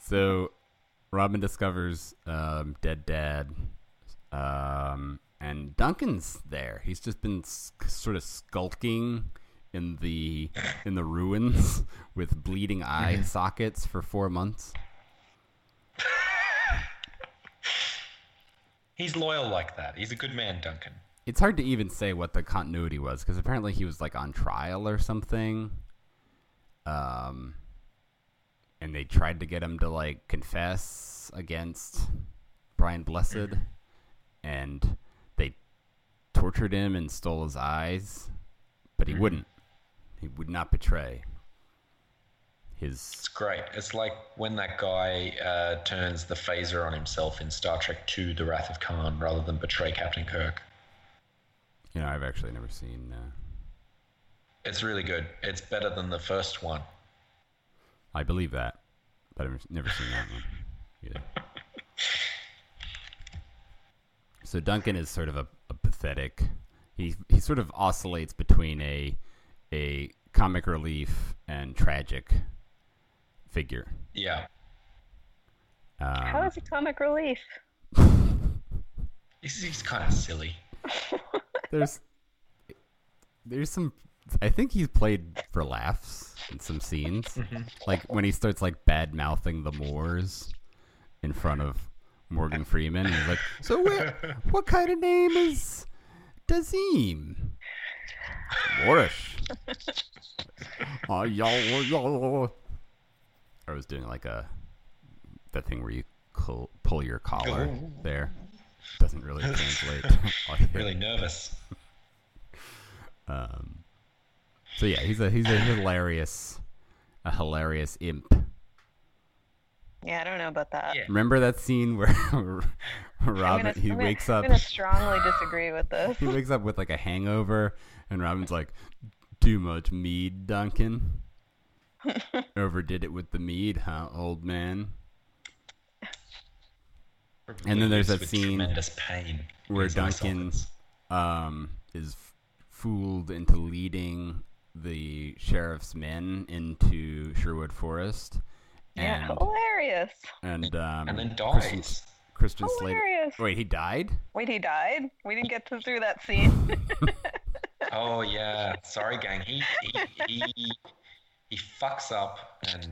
So Robin discovers um, dead dad, um, and Duncan's there. He's just been s- sort of skulking in the in the ruins with bleeding eye sockets for four months. He's loyal like that. He's a good man, Duncan. It's hard to even say what the continuity was because apparently he was like on trial or something. Um, and they tried to get him to like confess against Brian Blessed, and they tortured him and stole his eyes, but he wouldn't. He would not betray his. It's great. It's like when that guy uh, turns the phaser on himself in Star Trek II: The Wrath of Khan, rather than betray Captain Kirk. You know, I've actually never seen. Uh, It's really good. It's better than the first one. I believe that, but I've never seen that one either. So Duncan is sort of a, a pathetic. He he sort of oscillates between a a comic relief and tragic figure. Yeah, How Um, is he comic relief? he's, he's kind of silly. there's there's some. I think he's played for laughs in some scenes, mm-hmm. like when he starts like bad mouthing the Moors in front of Morgan Freeman. He's like, "So where, what kind of name is Dazim?" Moorish. Oh, y'all, y'all. I was doing like a that thing where you pull, pull your collar oh. there. Doesn't really translate. Really nervous. Um, so yeah, he's a he's a hilarious, a hilarious imp. Yeah, I don't know about that. Yeah. Remember that scene where Robin gonna, he I'm gonna- wakes I'm up gonna strongly disagree with this. he wakes up with like a hangover, and Robin's like, "Too much mead, Duncan." Overdid it with the mead, huh, old man? And then there's that scene pain. where his Duncan um, is fooled into leading the sheriff's men into Sherwood Forest, Yeah, and hilarious. and um, and then Christian, dies. Christian Slater. Hilarious. Wait, he died? Wait, he died? We didn't get to through that scene. Oh yeah, sorry, gang. He he he, he fucks up and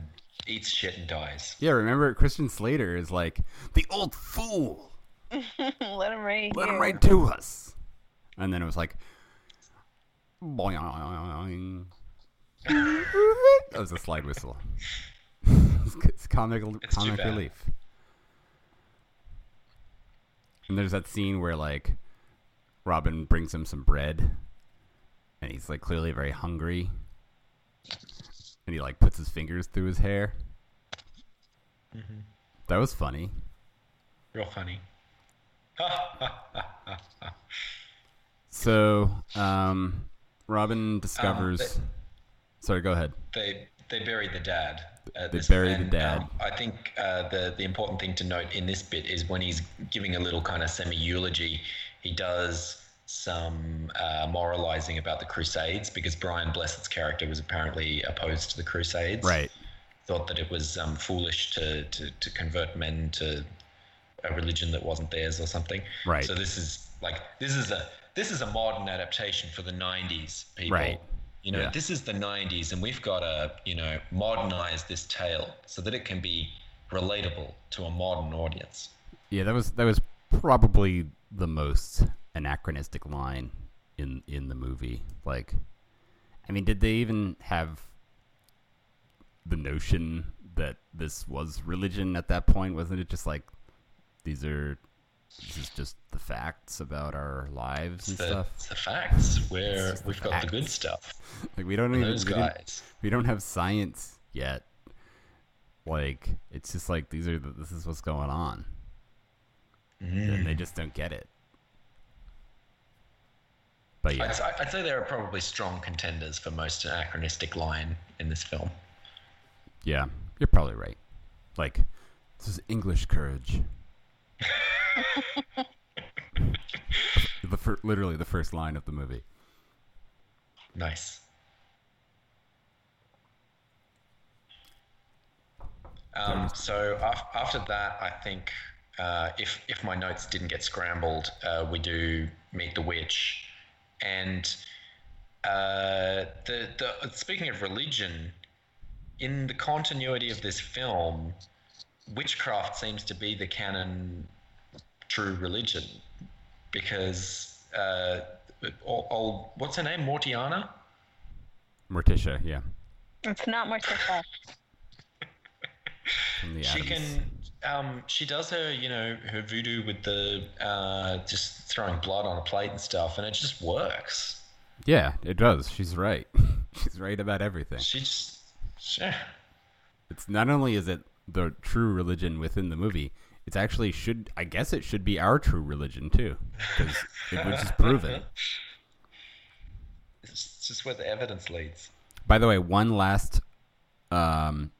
eats shit and dies. Yeah, remember Christian Slater is like the old fool. Let him right Let here. him right to us. And then it was like, boing. that was a slide whistle. it's, it's comic, It's too comic bad. relief. And there's that scene where like Robin brings him some bread, and he's like clearly very hungry, and he like puts his fingers through his hair. Mm-hmm. That was funny. Real funny. So, um, Robin discovers. they- Sorry, go ahead. They they buried the dad. At They bury the dad. um, I think uh, the the important thing to note in this bit is when he's giving a little kind of semi eulogy, he does some uh, moralizing about the Crusades because Brian Blessed's character was apparently opposed to the Crusades. Right. Thought that it was um, foolish to, to to convert men to a religion that wasn't theirs or something. Right. So this is like this is a this is a modern adaptation for the '90s people. Right. You know, Yeah. this is the 90s, and we've got to, you know, modernize this tale so that it can be relatable to a modern audience. Yeah, that was that was probably the most anachronistic line in in the movie. Like, I mean, did they even have the notion that this was religion at that point? Wasn't it just like these are this is just the facts about our lives and the, stuff? it's the facts where we've got the good stuff. Like we don't even Those we, guys. we don't have science yet. Like it's just like these are the, this is what's going on, and they mm. just don't get it. But yeah, I'd, I'd say there are probably strong contenders for most anachronistic line in this film. yeah, you're probably right. Like this is English courage. the fir- literally the first line of the movie. Nice. Um, so af- after that, I think uh, if if my notes didn't get scrambled, uh, we do meet the witch, and uh, the the speaking of religion, in the continuity of this film, witchcraft seems to be the canon true religion, because uh, old, old what's her name Mortianna. Morticia, yeah, It's not Morticia. from the she Addams. can um she does her you know her voodoo with the uh just throwing blood on a plate and stuff and it just works Yeah, it does. She's right. She's right about everything. she just yeah. It's not only is it the true religion within the movie, it's actually should I guess it should be our true religion too, because it was just proven. it's just where the evidence leads By the way, one last um,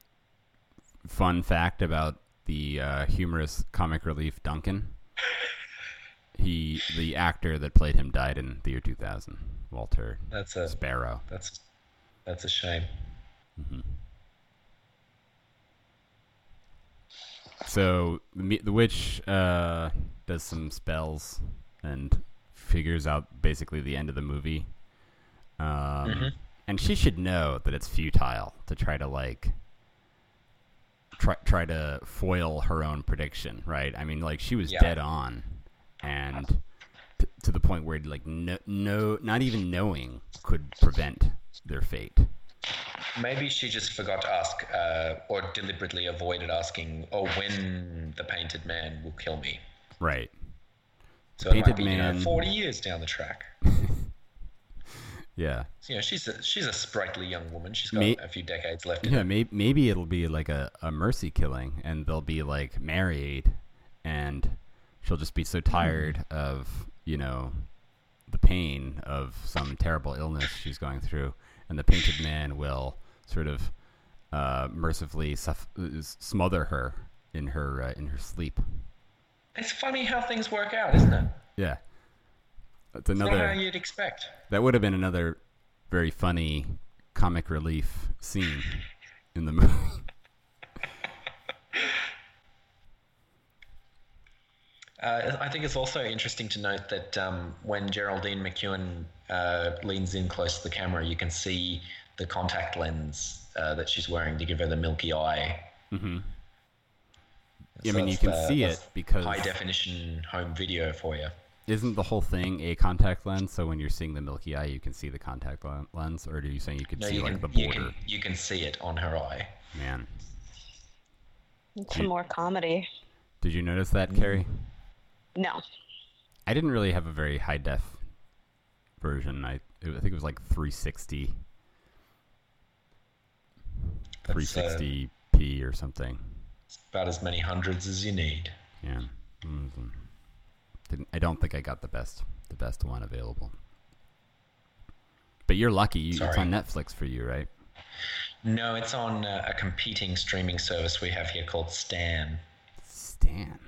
fun fact about the uh, humorous comic relief Duncan. He, the actor that played him, died in the year 2000. Walter that's a Sparrow. that's that's a shame So the the witch uh, does some spells and figures out basically the end of the movie. Um, And she should know that it's futile to try to like try try to foil her own prediction, right? I mean, like she was Yeah. dead on, and t- to the point where like no, no, not even knowing could prevent their fate. maybe she just forgot to ask uh or deliberately avoided asking oh when the painted man will kill me Right. so it Painted might be you know, Man- 40 years down the track Yeah. you know she's a, she's a sprightly young woman she's got Me- a few decades left Yeah, maybe, maybe it'll be like a, a mercy killing, and they'll be like married, and she'll just be so tired of you know the pain of some terrible illness she's going through, and the painted man will sort of uh, mercifully suff- smother her in her uh, in her sleep. It's funny how things work out, isn't it? Yeah, that's It's not how another. you'd expect. That would have been another very funny comic relief scene in the movie. Uh, I think it's also interesting to note that um, when Geraldine McEwan uh, leans in close to the camera, you can see the contact lens uh, that she's wearing to give her the milky eye. Mm-hmm. I mean, you can the- see it because high definition home video for you. Isn't the whole thing a contact lens? So when you're seeing the Milky Eye, you can see the contact lens, or are you saying you can No, see you like can, the you border? can you can see it on her eye. Man, It's some more comedy. did you notice that, Kerry? No. I didn't really have a very high def version. I I think it was like 360, That's, uh, 360p or something. It's about as many hundreds as you need. Yeah. Mhm. Didn't, I don't think I got the best the best one available. But you're lucky. You, it's on Netflix for you, right? No, it's on uh, a competing streaming service we have here called Stan. Stan.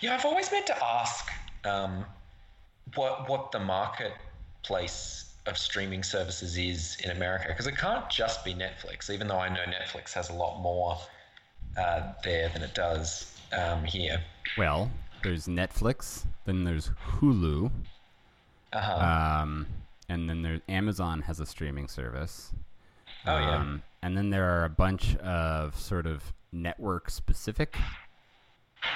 Yeah, I've always meant to ask um, what what the marketplace of streaming services is in America because it can't just be Netflix. Even though I know Netflix has a lot more uh, there than it does um, here. Well, there's Netflix, then there's Hulu, Uh-huh. um, and then there's Amazon has a streaming service. Oh, yeah. Um, and then there are a bunch of sort of network specific Right,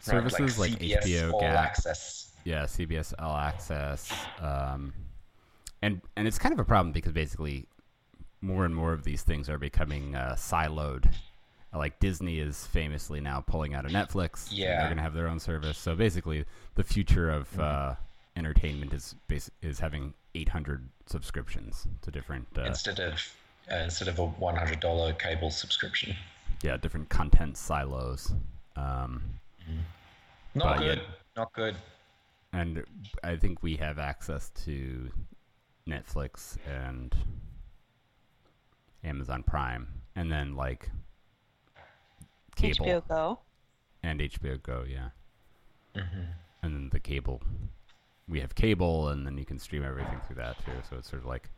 services like, CBS HBO All Gap. Access. Yeah, CBS All Access. Um, and and it's kind of a problem because basically more and more of these things are becoming uh, siloed. Like Disney is famously now pulling out of Netflix. and Yeah. they're gonna have their own service. So basically, the future of Mm-hmm. uh, entertainment is basi- is having 800 subscriptions to different. Uh, instead of uh, instead of a one hundred dollar cable subscription. yeah, different content silos. Um, Not But yeah. good. Not good. and I think we have access to Netflix and Amazon Prime, and then like cable HBO Go. and HBO Go, yeah. And then the cable, we have cable, and then you can stream everything through that too. So it's sort of like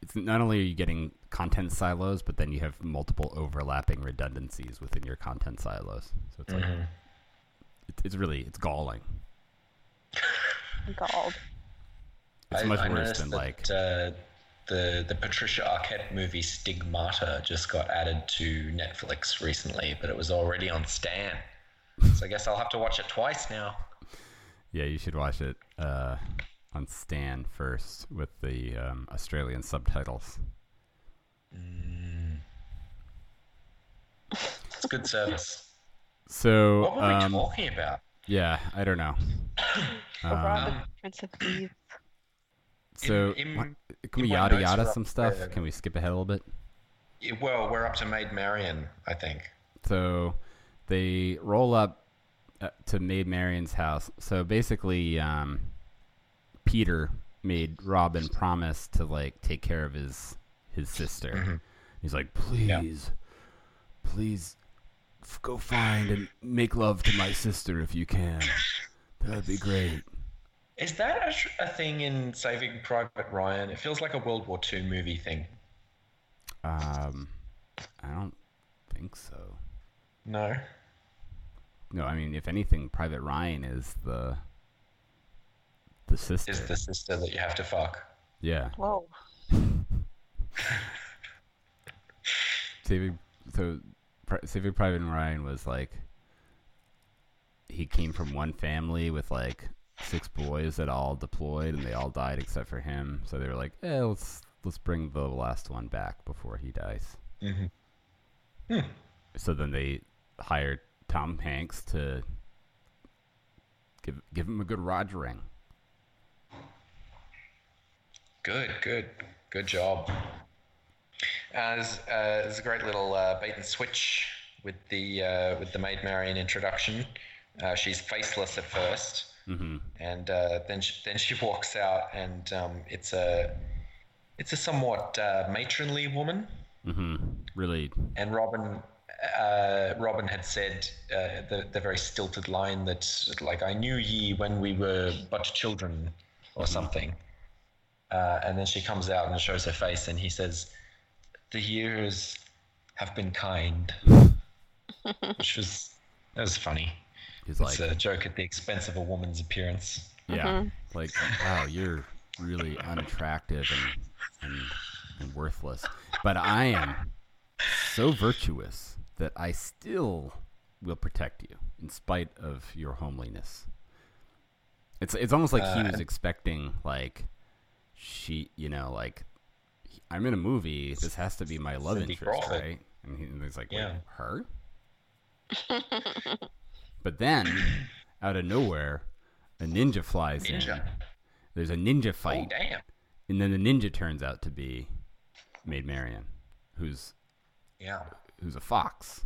it's not only are you getting content silos, but then you have multiple overlapping redundancies within your content silos. So it's like it, it's really it's galling. Galled. It's I- much I worse than that, like uh, the the Patricia Arquette movie Stigmata just got added to Netflix recently, but it was already on Stan. So I guess I'll have to watch it twice now. Yeah, you should watch it uh, on Stan first with the um, Australian subtitles. It's good service. So, What were we um, talking about? yeah, I don't know. Um, Prince of Thieves. So, in- what- can we in yada yada some up stuff? there. Can we skip ahead a little bit? Yeah, Well, we're up to Maid Marian, I think. So, they roll up uh, to Maid Marian's house. So basically, um, Peter made Robin promise to like take care of his his sister. He's like, please, please, f- go find and make love to my sister if you can. That'd be great. Is that a, a thing in Saving Private Ryan? It feels like a World War II movie thing. Um, I don't think so. No. No, I mean, if anything, Private Ryan is the the sister. Is the sister that you have to fuck? Yeah. Whoa. Saving so Pri- Saving Private Ryan was like he came from one family with like six boys that all deployed and they all died except for him. So they were like, "Eh, let's let's bring the last one back before he dies." Mm-hmm. So then they hired Tom Hanks to give give him a good rogering. Good, good, good job. Uh, there's, uh, there's a great little uh, bait and switch with the uh, with the Maid Marian introduction. Uh, she's faceless at 1st and uh, then she, then she walks out, and um, it's a it's a somewhat uh, matronly woman. hmm Really, And Robin, uh, Robin had said uh, the the very stilted line that like I knew ye when we were but children, or something. Uh, and then she comes out and shows her face, and he says, "The years have been kind," which was that was funny. He's It's like, a joke at the expense of a woman's appearance. Yeah, mm-hmm. like wow, you're really unattractive and, and and worthless. But I am so virtuous that I still will protect you in spite of your homeliness. It's it's almost like he uh, was expecting like she, you know, like I'm in a movie. This has to be my love Cindy interest, Crawford. right? And, he, and he's like, Yeah. Wait, her? but then, out of nowhere, a ninja flies Ninja. in. There's a ninja fight. Oh damn! and then the ninja turns out to be Maid Marian, who's Yeah. who's a fox.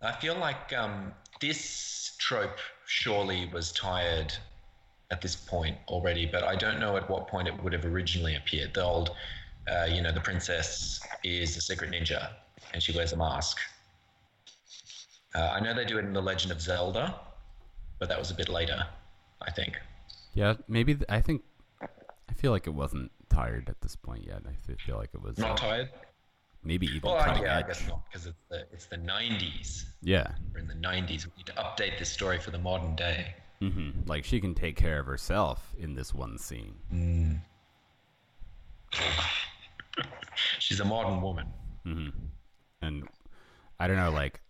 I feel like um, this trope surely was tired at this point already, but I don't know at what point it would have originally appeared. The old, uh, you know, the princess is a secret ninja and she wears a mask. Uh, I know they do it in The Legend of Zelda, but that was a bit later, I think. Yeah, maybe th- I think I feel like it wasn't tired at this point yet. I feel like it was Not tired? maybe even Well, cutting yeah, I guess not, because it's the, it's the 90s. Yeah, We're in the 90s. We need to update this story for the modern day. hmm like she can take care of herself in this one scene. She's a modern woman. and I don't know, like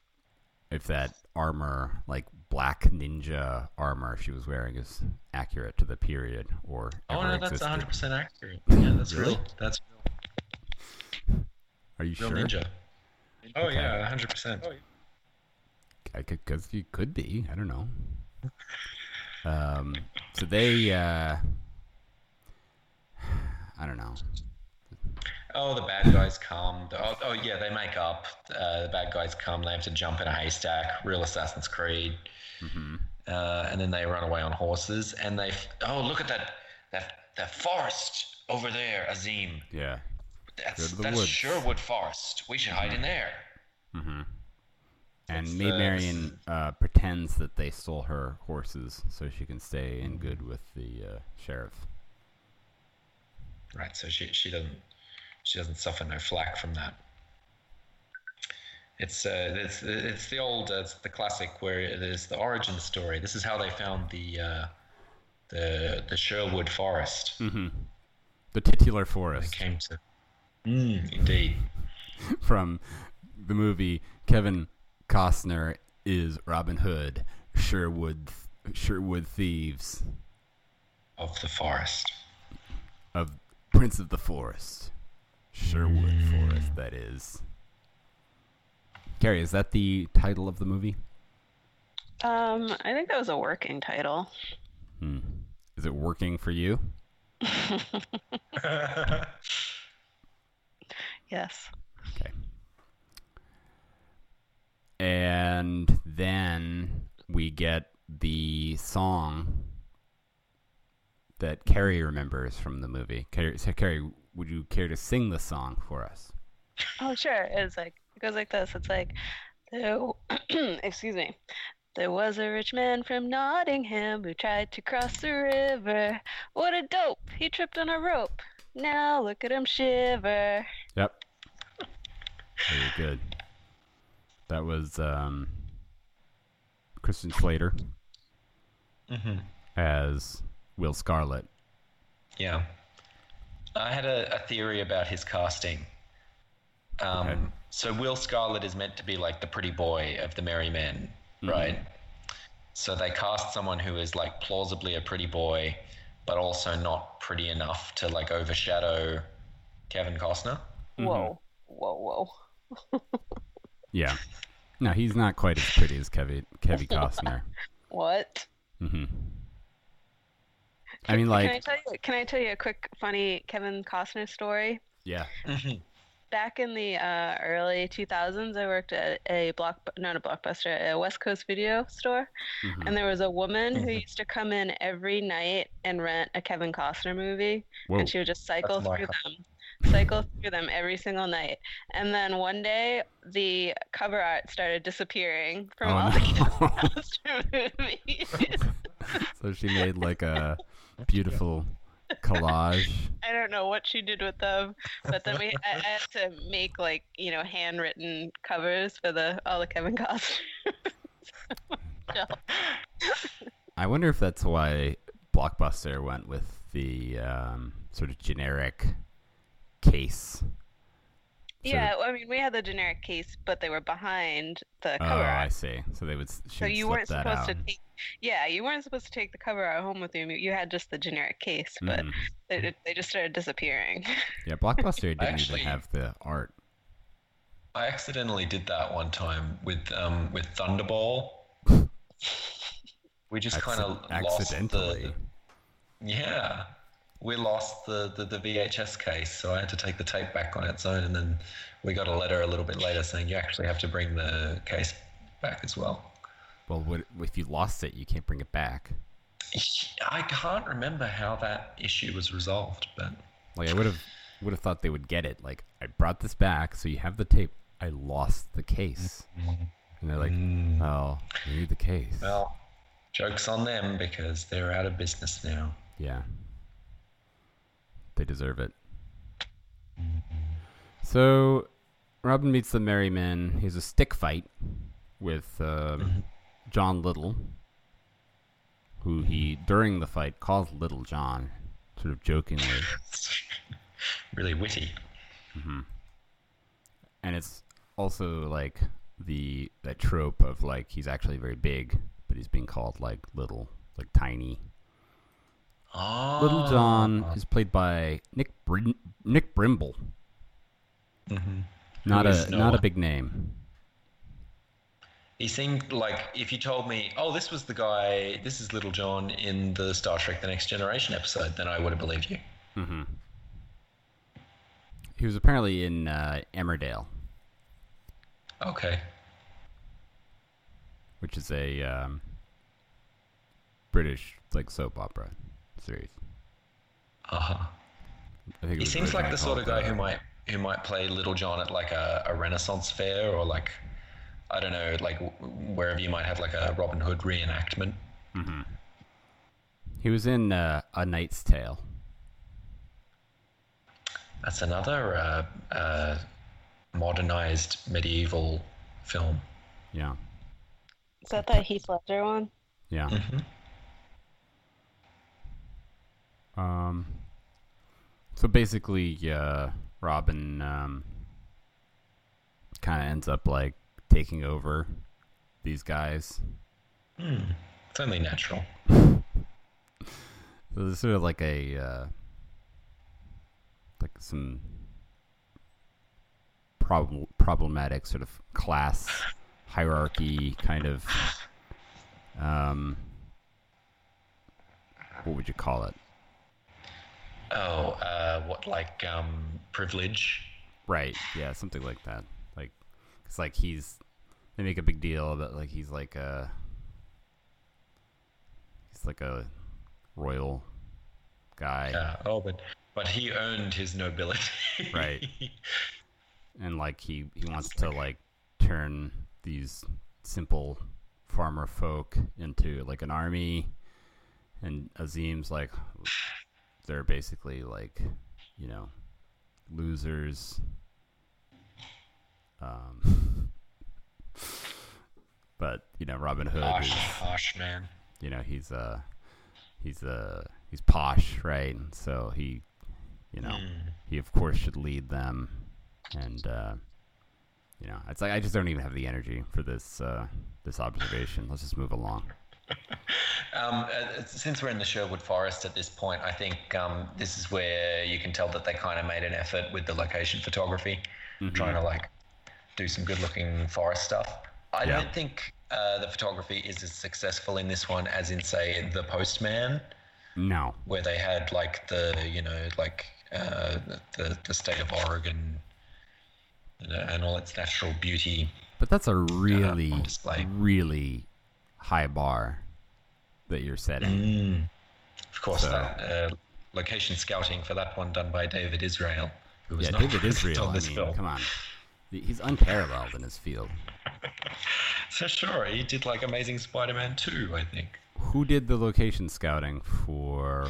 if that armor, like black ninja armor she was wearing, is accurate to the period or Oh ever no, that's existed. 100 percent accurate. Yeah, that's Really? real. That's real. Are you real sure? ninja. Oh yeah, 100 percent. I could, cause you could be. I don't know. Um, so they, uh, I don't know. Oh, the bad guys come. Oh, oh yeah, they make up. Uh, the bad guys come. They have to jump in a haystack. Real Assassin's Creed. Uh, and then they run away on horses. And they, oh, look at that, that, that forest over there, Azeem. Yeah. That's the that's woods. Sherwood Forest. We should hide in there. And It's, Maid uh, Marian uh, pretends that they stole her horses so she can stay in good with the uh, sheriff. Right. So she she doesn't she doesn't suffer no flack from that. It's uh it's it's the old uh, it's the classic where there's the origin story. This is how they found the uh, the the Sherwood Forest. The titular They forest came to. Mm, indeed. from the movie Kevin Costner is Robin Hood, Sherwood Sherwood Thieves Of the forest. of Prince of the Forest. Sherwood Forest, that is. Kerry, is that the title of the movie? Um, I think that was a working title. Hmm. Is it working for you? Yes. Okay. And then we get the song that Kerry remembers from the movie. Kerry, so Kerry, would you care to sing the song for us? Oh, sure. It's like it goes like this. It's like, there, excuse me. There was a rich man from Nottingham who tried to cross the river. What a dope! He tripped on a rope. Now look at him shiver. Yep. Very good. That was um, Christian Slater as Will Scarlet. Yeah. I had a, a theory about his casting. Um, Okay. So Will Scarlet is meant to be like the pretty boy of the Merry Men, right? So they cast someone who is like plausibly a pretty boy, but also not pretty enough to like overshadow Kevin Costner. Whoa, whoa, whoa. Yeah. No, he's not quite as pretty as Kevin Kevin Costner. What? hmm I mean, like, can I like, tell you? Can I tell you a quick funny Kevin Costner story? yeah. Mm-hmm. Back in the uh, early 2000s, I worked at a block, not a blockbuster, a West Coast video store, mm-hmm. and there was a woman who mm-hmm. used to come in every night and rent a Kevin Costner movie, Whoa. and she would just cycle That's through them, cycle through them every single night. And then one day, the cover art started disappearing from Oh, all the no. Kevin Costner movies. so she made like a beautiful collage. I don't know what she did with them, but then we I, I had to make like you know handwritten covers for the all the Kevin Costner. I wonder if that's why Blockbuster went with the um, sort of generic case. Yeah, well, I mean we had the generic case, but they were behind the Oh, cover I see. So they would. s- So you weren't that supposed out. to take, yeah, you weren't supposed to take the cover art home with you. You had just the generic case, but Mhm. they, they just started disappearing. Yeah, Blockbuster didn't actually- even have the art. I accidentally did that one time with um, with Thunderball. We just kind of Acci- lost accidentally. the. Yeah, we lost the, the the VHS case, so I had to take the tape back on its own, and then we got a letter a little bit later saying you actually have to bring the case back as well. Well, what, if you lost it, you can't bring it back. I can't remember how that issue was resolved, but Like I would have would have thought they would get it. Like I brought this back, so you have the tape. I lost the case, and they're like, mm. "Oh, you need the case." well, jokes on them because they're out of business now. Yeah. They deserve it. So, Robin meets the Merry Men. He has a stick fight with um, John Little, who he, during the fight, calls Little John, sort of jokingly. really witty. and it's also like the that trope of like he's actually very big, but he's being called like little, like tiny. Oh, Little John is played by Nick Brin- Nick Brimble. Not Who is a not a big name. He seemed like if you told me, "Oh, this was the guy. This is Little John in the Star Trek: The Next Generation episode," then I would have believed you. He was apparently in uh, Emmerdale, Okay. which is a um, British like soap opera series. Uh huh. I think He seems like the sort of guy who might who might play Little John at like a, a Renaissance fair or like I don't know, like wherever you might have like a Robin Hood reenactment. He was in uh, A Knight's Tale. That's another uh, uh, modernized medieval film. Yeah, Is that that Heath Ledger one? yeah. Um. So basically, uh, Robin um, kind of ends up like taking over these guys. It's only natural. So there's sort of like a uh, like some problem problematic sort of class hierarchy kind of um what would you call it? Oh, uh, what like um, privilege? Right. Yeah, something like that. Like it's like he's they make a big deal that like he's like a he's like a royal guy. Uh, oh, but but he earned his nobility. Right. and like he he wants to like turn these simple farmer folk into like an army and Azeem's like they're basically like you know losers. Um but you know Robin Hood harsh, is harsh man. you know he's uh he's uh he's posh right? So he you know he of course should lead them. And uh you know it's like i just don't even have the energy for this uh this observation. Let's just move along Um, uh, since we're in the Sherwood Forest at this point, I think um, this is where you can tell that they kind of made an effort with the location photography, trying to like do some good-looking forest stuff. I Yeah. don't think uh, the photography is as successful in this one as in, say, The Postman, no where they had like the you know like uh, the the state of Oregon and, uh, and all its natural beauty. but that's a really on really high bar that you're setting Of course, So- that uh, location scouting for that one done by David Israel, who was yeah not david israel on i mean film. come on he's unparalleled in his field So sure, he did like Amazing Spider-Man 2, I think. who did the location scouting for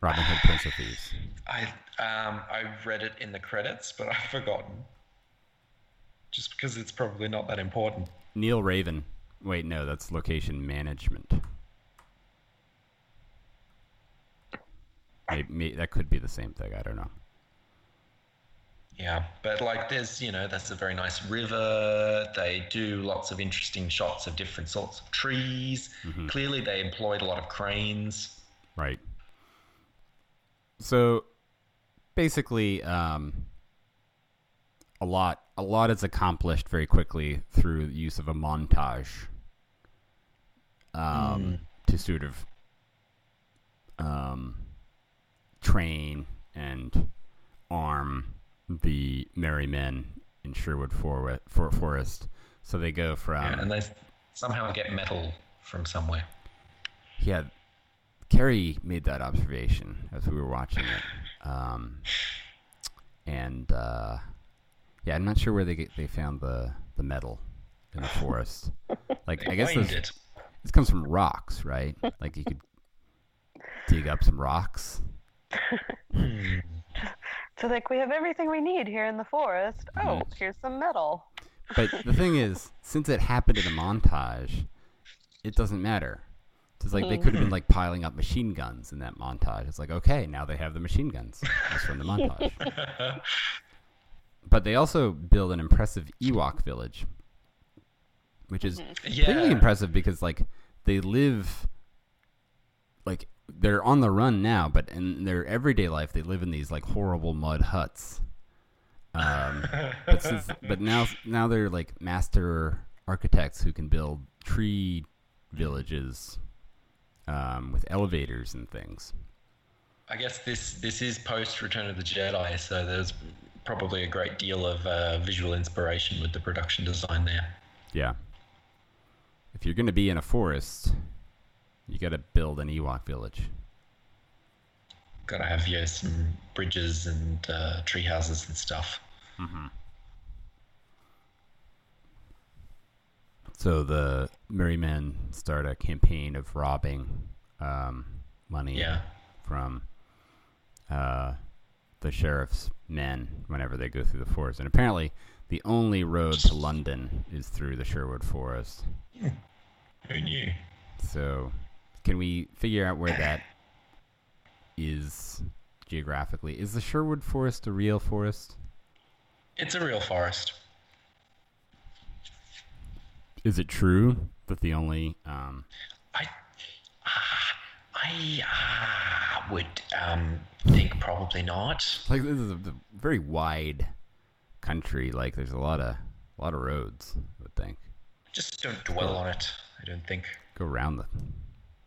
robin hood prince of thieves I um I read it in the credits, but I've forgotten. Just because it's probably not that important. Neil Raven. Wait, no, that's location management. Maybe, that could be the same thing. I don't know. Yeah, but like there's, you know, that's a very nice river. They do lots of interesting shots of different sorts of trees. Clearly, they employed a lot of cranes. Right. So, basically, um, a lot a lot is accomplished very quickly through the use of a montage um, to sort of um, train and arm the merry men in Sherwood For- For- Forest. So they go from Yeah, and they somehow get metal from somewhere. Yeah, Kerry made that observation as we were watching it, um, and uh, yeah, I'm not sure where they get, they found the the metal in the forest. Like I guess Mined this, it. this comes from rocks, right? Like you could dig up some rocks. So like we have everything we need here in the forest. Oh, Mm-hmm. here's some metal. But the thing is, since it happened in a montage, it doesn't matter. It's like they could have been like piling up machine guns in that montage. It's like, okay, now they have the machine guns. That's from the montage. But they also build an impressive Ewok village, which is Yeah. pretty impressive because like they live like they're on the run now, but in their everyday life they live in these like horrible mud huts. Um, but since, but now now they're like master architects who can build tree villages um, with elevators and things. I guess this this is post Return of the Jedi, so there's probably a great deal of uh, visual inspiration with the production design there. Yeah. If you're going to be in a forest, you got to build an Ewok village. Got to have yeah some bridges and uh, tree houses and stuff. So the Merry Men start a campaign of robbing um, money Yeah. from uh, the sheriff's men whenever they go through the forest. And apparently, the only road to London is through the Sherwood Forest. Who knew? So, can we figure out where that is geographically? Is the Sherwood Forest a real forest? It's a real forest. Is it true that the only um, I, uh, I uh, would um, think probably not. like this is a, very wide country? Like, there's a lot of a lot of roads. I would think Just don't dwell on it. I don't think. go around the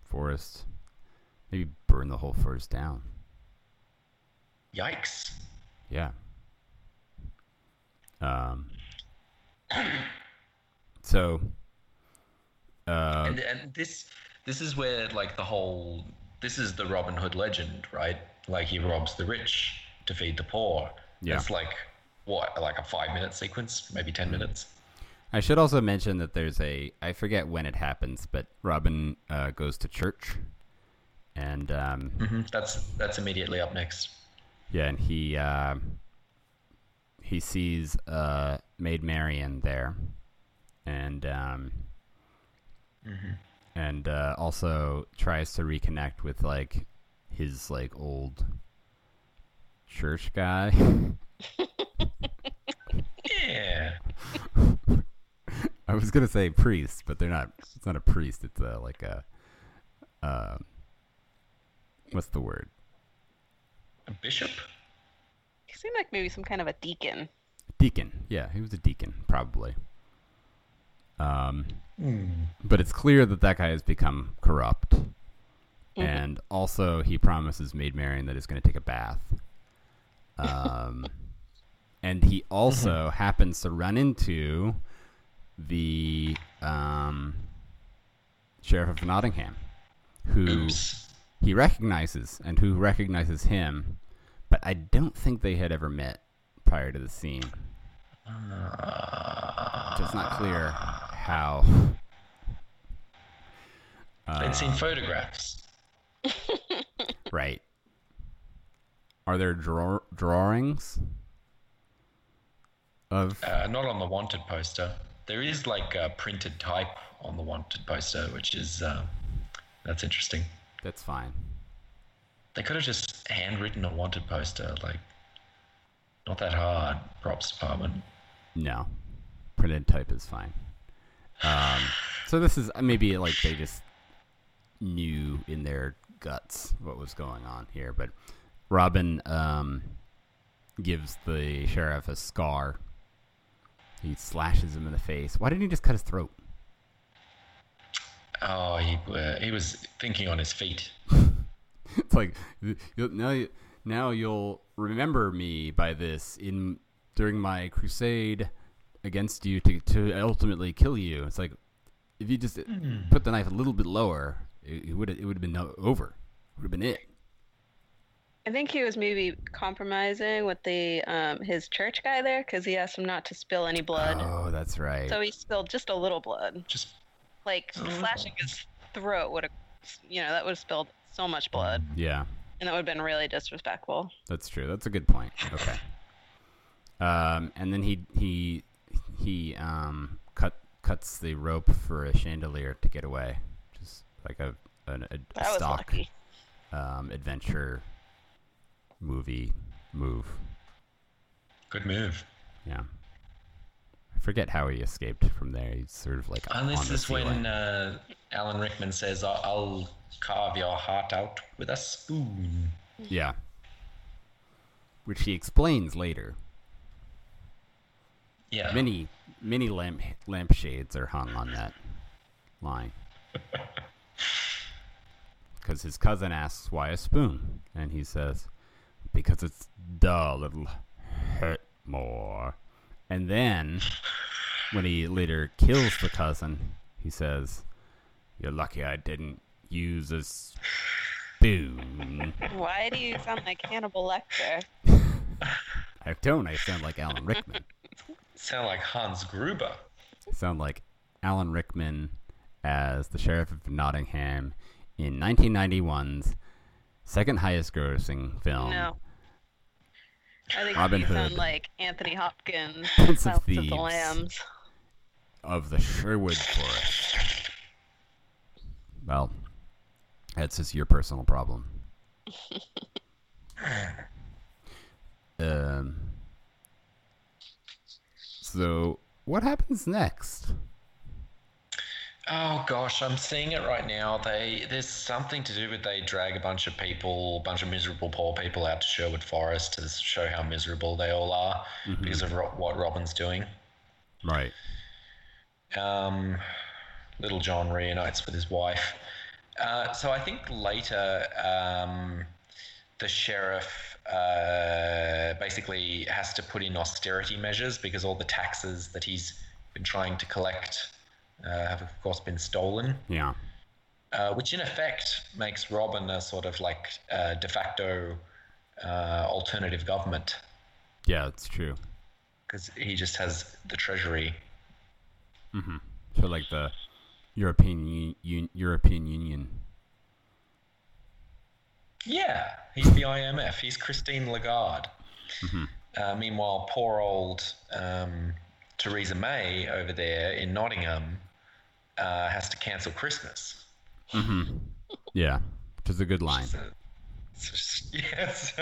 forest, maybe burn the whole forest down. Yikes. Yeah. Um. So. Uh, and, and this this is where like the whole this is the Robin Hood legend, right? Like he robs the rich to feed the poor. Yeah. It's like what, like a five minute sequence, maybe ten minutes. I should also mention that there's a I forget when it happens, but Robin uh, goes to church, and um, hmm That's that's immediately up next. yeah, and he uh, he sees uh, Maid Marian there, and um, and uh, also tries to reconnect with like his like old church guy. Yeah. I was gonna say priest, but they're not. It's not a priest. It's a like a. Uh, what's the word? A bishop? He seemed like maybe some kind of a deacon. Deacon. Yeah, he was a deacon, probably. Um, but it's clear that that guy has become corrupt, and also he promises Maid Marian that he's going to take a bath. Um, and he also happens to run into the um, sheriff of Nottingham, who Oops. he recognizes and who recognizes him, but I don't think they had ever met prior to the scene. So it's not clear how. They'd seen photographs. Right. Are there draw- drawings of? Uh, not on the wanted poster. There is like a printed type on the wanted poster, which is uh, that's interesting. That's fine. They could have just handwritten a wanted poster, like not that hard. Props department. No, printed type is fine. Um, so this is maybe like they just knew in their guts what was going on here, but Robin um, gives the sheriff a scar. He slashes him in the face. Why didn't he just cut his throat? Oh, he uh, he was thinking on his feet. it's like you'll, now you, now you'll remember me by this in during my crusade against you to to ultimately kill you. It's like if you just put the knife a little bit lower, it would it would have been over. Would have been it. I think he was maybe compromising with the um, his church guy there because he asked him not to spill any blood. Oh, that's right. So he spilled just a little blood. Just Like slashing his throat would have, you know, that would have spilled so much blood, yeah, and that would have been really disrespectful. that's true. That's a good point. Okay. Um, and then he he he um cut cuts the rope for a chandelier to get away, just like a an, a, a That stock um, adventure movie move. good move. Yeah. I forget how he escaped from there. He's sort of like And this is when uh, Alan Rickman says, "I'll- "I'll carve your heart out with a spoon." yeah. Which he explains later. Yeah. Many many lamp lampshades are hung on that line. because his cousin asks why a spoon, and he says, "Because it's dull, it'll hurt more." And then, when he later kills the cousin, he says, "You're lucky I didn't use a spoon." Why do you sound like Hannibal Lecter? I don't. I sound like Alan Rickman. Sound like Hans Gruber. Sound like Alan Rickman as the sheriff of Nottingham in 1991's second highest grossing film. No. I think Robin you sound Hood. like Anthony Hopkins, Prince of Silence of the Lambs. of the Sherwood Forest. Well, that's just your personal problem. um. So, what happens next? Oh gosh, I'm seeing it right now. They there's something to do with they drag a bunch of people, a bunch of miserable poor people out to Sherwood Forest to show how miserable they all are because of ro- what Robin's doing. Right. Um, Little John reunites with his wife. Uh, so I think later um, the sheriff uh, basically has to put in austerity measures because all the taxes that he's been trying to collect uh, have, of course, been stolen. Yeah. Uh, which in effect makes Robin a sort of like uh, de facto uh, alternative government Yeah, it's true. because he just has the treasury. So, like the European U- European Union. Yeah, he's the IMF. He's Christine Lagarde. Uh, meanwhile, poor old um, Theresa May over there in Nottingham uh, has to cancel Christmas. Yeah, which is a good line. Just- yes.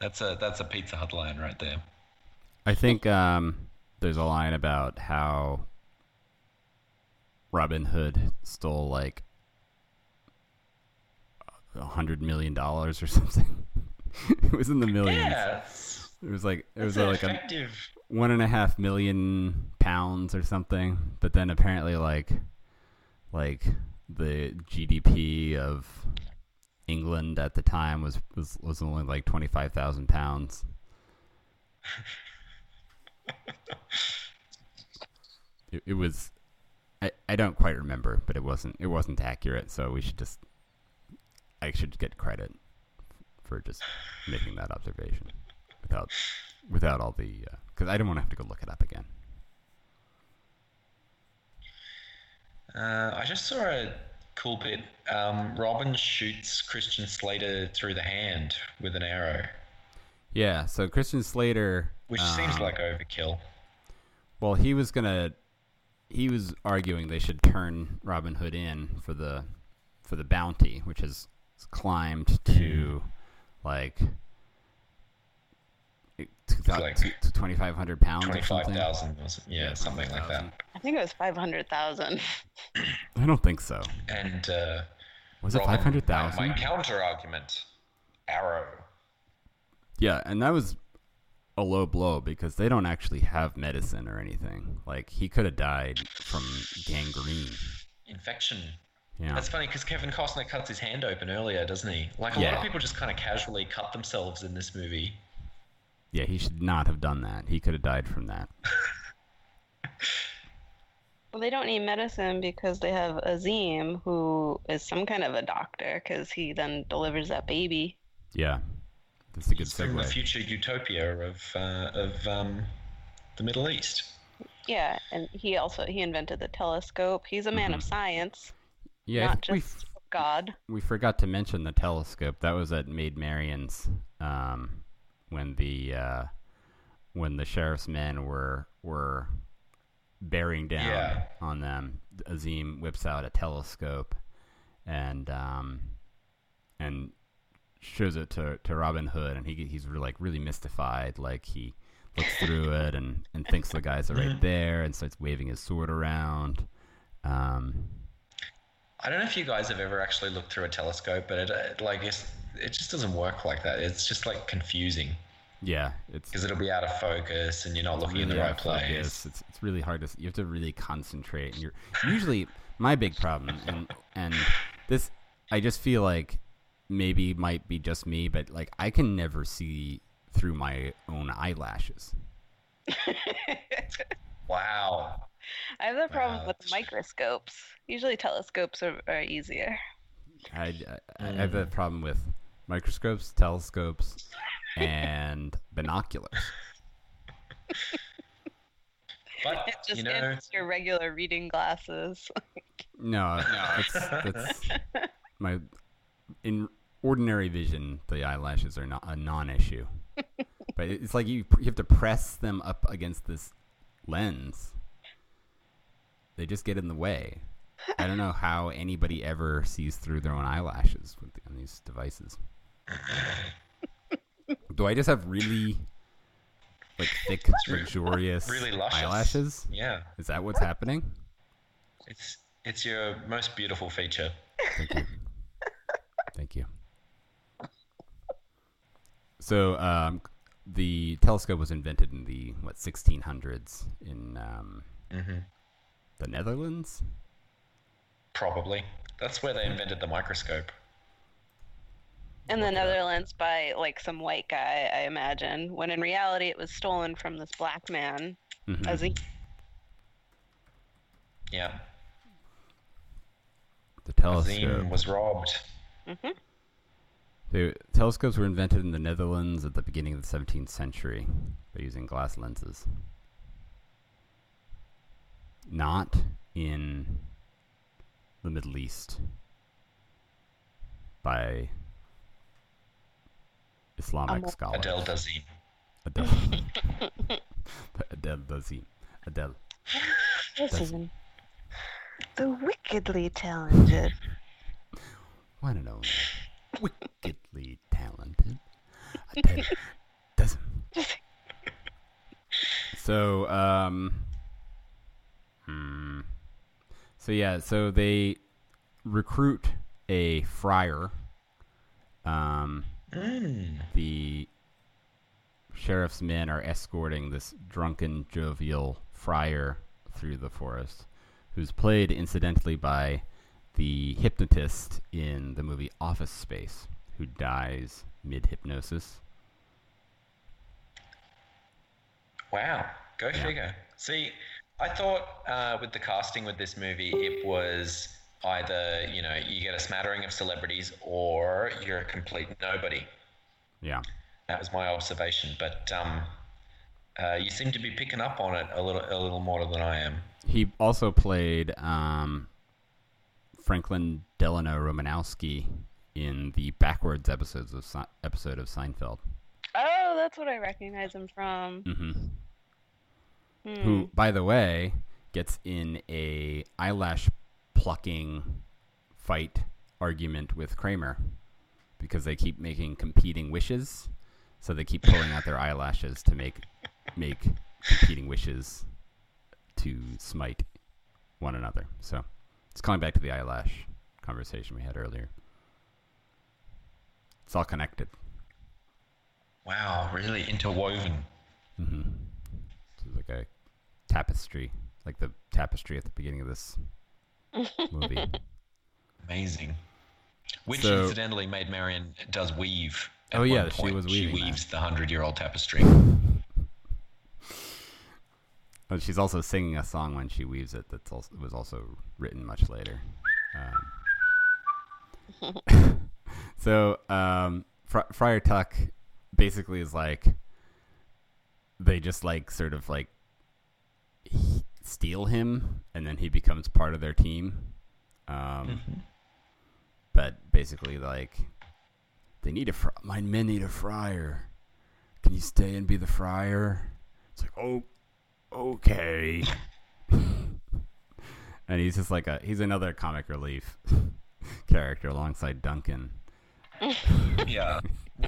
that's a that's a Pizza Hut line right there. I think um, there's a line about how Robin Hood stole like a hundred million dollars or something. it was in the millions. Yeah, It was like it it's was like a one and a half million pounds or something. But then apparently like like the GDP of England at the time was was, was only like twenty five thousand pounds. it, it was I, I don't quite remember, but it wasn't it wasn't accurate, so we should just I should get credit for just making that observation without without all the because I don't want to have to go look it up again. Uh, I just saw a cool bit. Um, Robin shoots Christian Slater through the hand with an arrow, Yeah, so Christian Slater, which seems um, like overkill. well, he was gonna he was arguing they should turn Robin Hood in for the for the bounty, which has climbed to like. like to twenty five hundred pounds or Twenty-five something. yeah, something like that. I think it was 500,000. I don't think so. And uh, Was it Robin- five hundred My, my counter argument: arrow. Yeah, and that was a low blow because they don't actually have medicine or anything. Like he could have died from gangrene. Infection. Yeah. That's funny because Kevin Costner cuts his hand open earlier, doesn't he? Like a lot of people just kind of casually cut themselves in this movie. Yeah, he should not have done that. He could have died from that. Well, they don't need medicine because they have Azeem, who is some kind of a doctor, because he then delivers that baby. Yeah. That's a good From the future utopia of uh, of um, the Middle East. Yeah, and he also he invented the telescope. He's a man of science, Yeah, not think we, just God. we forgot to mention the telescope. That was at Maid Marian's um, when the uh, when the sheriff's men were were bearing down Yeah. on them. Azeem whips out a telescope and um, and shows it to, to Robin Hood, and he he's really, like really mystified. Like he looks through it and, and thinks the guys are right there, and starts waving his sword around. Um, I don't know if you guys have ever actually looked through a telescope, but it, uh, like it's, it just doesn't work like that. It's just like confusing. Yeah, it's because it'll be out of focus and you're not looking in the right out of focus. place. It's it's really hard to. You have to really concentrate, and you're usually my big problem, and and this I just feel like maybe might be just me, but like I can never see through my own eyelashes. Wow. I have that problem Wow, with microscopes. Usually telescopes are, are easier. I, I, I have a hmm. problem with microscopes, telescopes, and binoculars. But It just you know, it's your regular reading glasses. No, no, it's, that's my in ordinary vision. The eyelashes are not a non-issue, but it's like you you have to press them up against this lens. They just get in the way. I don't know how anybody ever sees through their own eyelashes with on these devices. Do I just have really like thick, luxurious really luscious. eyelashes? Yeah, Is that what's happening? it's it's your most beautiful feature. Thank you. Thank you. So, um, the telescope was invented in the what 1600s in um, hmm the Netherlands. Probably. That's where they invented the microscope. in the Look it up. Netherlands by like some white guy, I imagine. When in reality, it was stolen from this black man. Mhm. As he, Yeah. The Azeem telescope. was robbed. The telescopes were invented in the Netherlands at the beginning of the 17th century by using glass lenses. Not in the Middle East by Islamic Um, scholars. Adele Dazeem. Adele. Adele Dazeem. Adele. listen, the wickedly talented. One and only. Wickedly talented. Doesn't. So, um. Hmm. So, yeah, so they recruit a friar. Um. The sheriff's men are escorting this drunken, jovial friar through the forest, who's played incidentally by the hypnotist in the movie Office Space, who dies mid hypnosis. Wow. Go figure. See, I thought uh, with the casting with this movie, it was either, you know, you get a smattering of celebrities or you're a complete nobody. Yeah. That was my observation. But um, uh, you seem to be picking up on it a little, a little more than I am. He also played um, Franklin Delano Romanowski in the backwards episodes of Se- episode of Seinfeld. Oh, that's what I recognize him from. hmm Hmm. Who, by the way, gets in a eyelash plucking fight argument with Kramer because they keep making competing wishes. So they keep pulling out their eyelashes to make make competing wishes to smite one another. So it's calling back to the eyelash conversation we had earlier. It's all connected. Wow, really interwoven. Mm-hmm. It's like a tapestry, like the tapestry at the beginning of this movie. Amazing. Which So- incidentally Maid Marian does weave. Oh, yeah, one she point. was She weaving that. weaves the hundred-year-old tapestry. But she's also singing a song when she weaves it that was also written much later. Um, so um, Fri Friar Tuck basically is like they just like sort of like steal him, and then he becomes part of their team. Um, But basically, like they need a fr- my men need a friar. Can you stay and be the friar? It's like oh okay. and he's just like a he's another comic relief character alongside Duncan. yeah.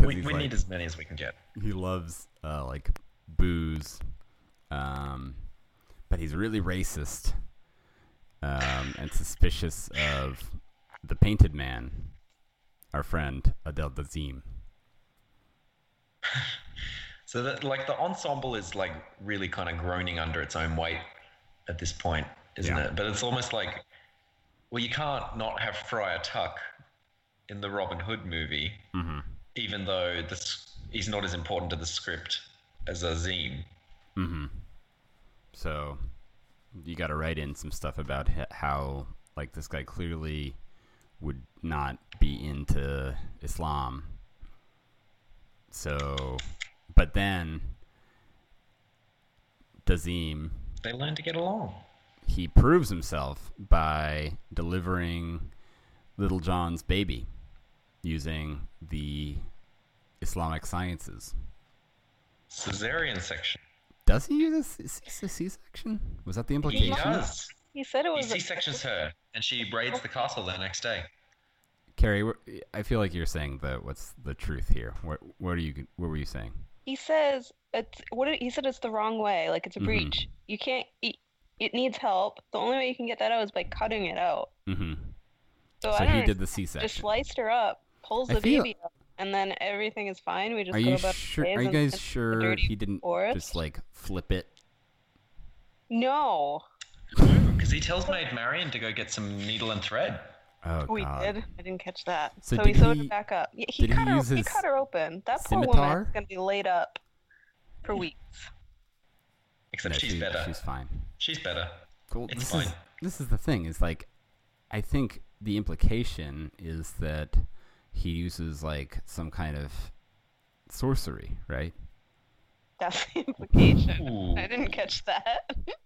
we, we like- need as many as we can get. he loves uh, like booze, um, but he's really racist um, and suspicious of the painted man, our friend Adel Dazeem. So that like the ensemble is like really kind of groaning under its own weight at this point, isn't Yeah. it? But it's almost like, well, you can't not have Friar Tuck in the Robin Hood movie, Mhm. even though this he's not as important to the script as Azeem. Mm-hmm. So you got to write in some stuff about how like this guy clearly would not be into Islam. So, but then Dazeem They learn to get along. he proves himself by delivering Little John's baby using the Islamic sciences. Caesarean section. Does he use a C- C- C-section? Was that the implication? He implication? does. He said it was. He was. C sections her, and she raids the castle the next day. Kerry, I feel like you're saying the what's the truth here. What what are you what were you saying? He says it's what did, he said it's the wrong way. Like it's a Mhm. breach. You can't. It, it needs help. The only way you can get that out is by cutting it out. Mm-hmm. So, So I he did the C-section. Just sliced her up, pulls I the feel- baby up, and then everything is fine. We just Are go you about sure? Are you guys sure he didn't forest? just like flip it? No, Because he tells Maid Marian to go get some needle and thread. Oh, oh we God! did. I didn't catch that. So So, he sewed he- her back up. Yeah, he did he cut her. use He his cut her open. That poor scimitar? woman is gonna be laid up for weeks. Except No, she's she- better. She's fine. She's better. Cool. It's this fine. is this is the thing. Is like, I think the implication is that he uses like some kind of sorcery, right? That's the implication. Ooh. I didn't catch that.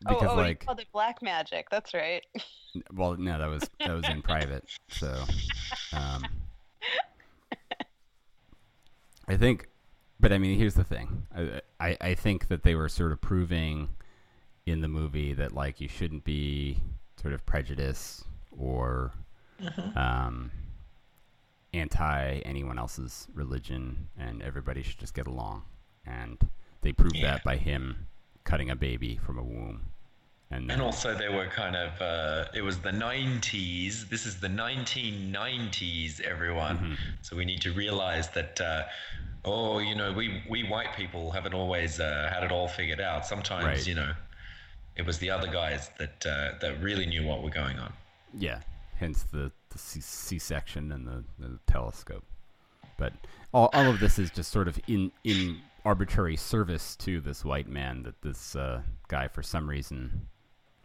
Because oh, oh, like, you called it black magic. That's right. well, no, that was that was in private. So, um, I think, but I mean, here's the thing. I, I I think that they were sort of proving in the movie that like you shouldn't be sort of prejudiced or um, anti anyone else's religion, and everybody should just get along. And they proved Yeah. that by him cutting a baby from a womb. And, And also, they were kind of, uh, it was the 90s. This is the 1990s, everyone. Mm-hmm. So we need to realize that, uh, oh, you know, we, we white people haven't always uh, had it all figured out. Sometimes, Right. you know, it was the other guys that, uh, that really knew what were going on. Yeah, hence the, the C- C-section and the, the telescope. But all, all of this is just sort of in in arbitrary service to this white man that this uh, guy, for some reason,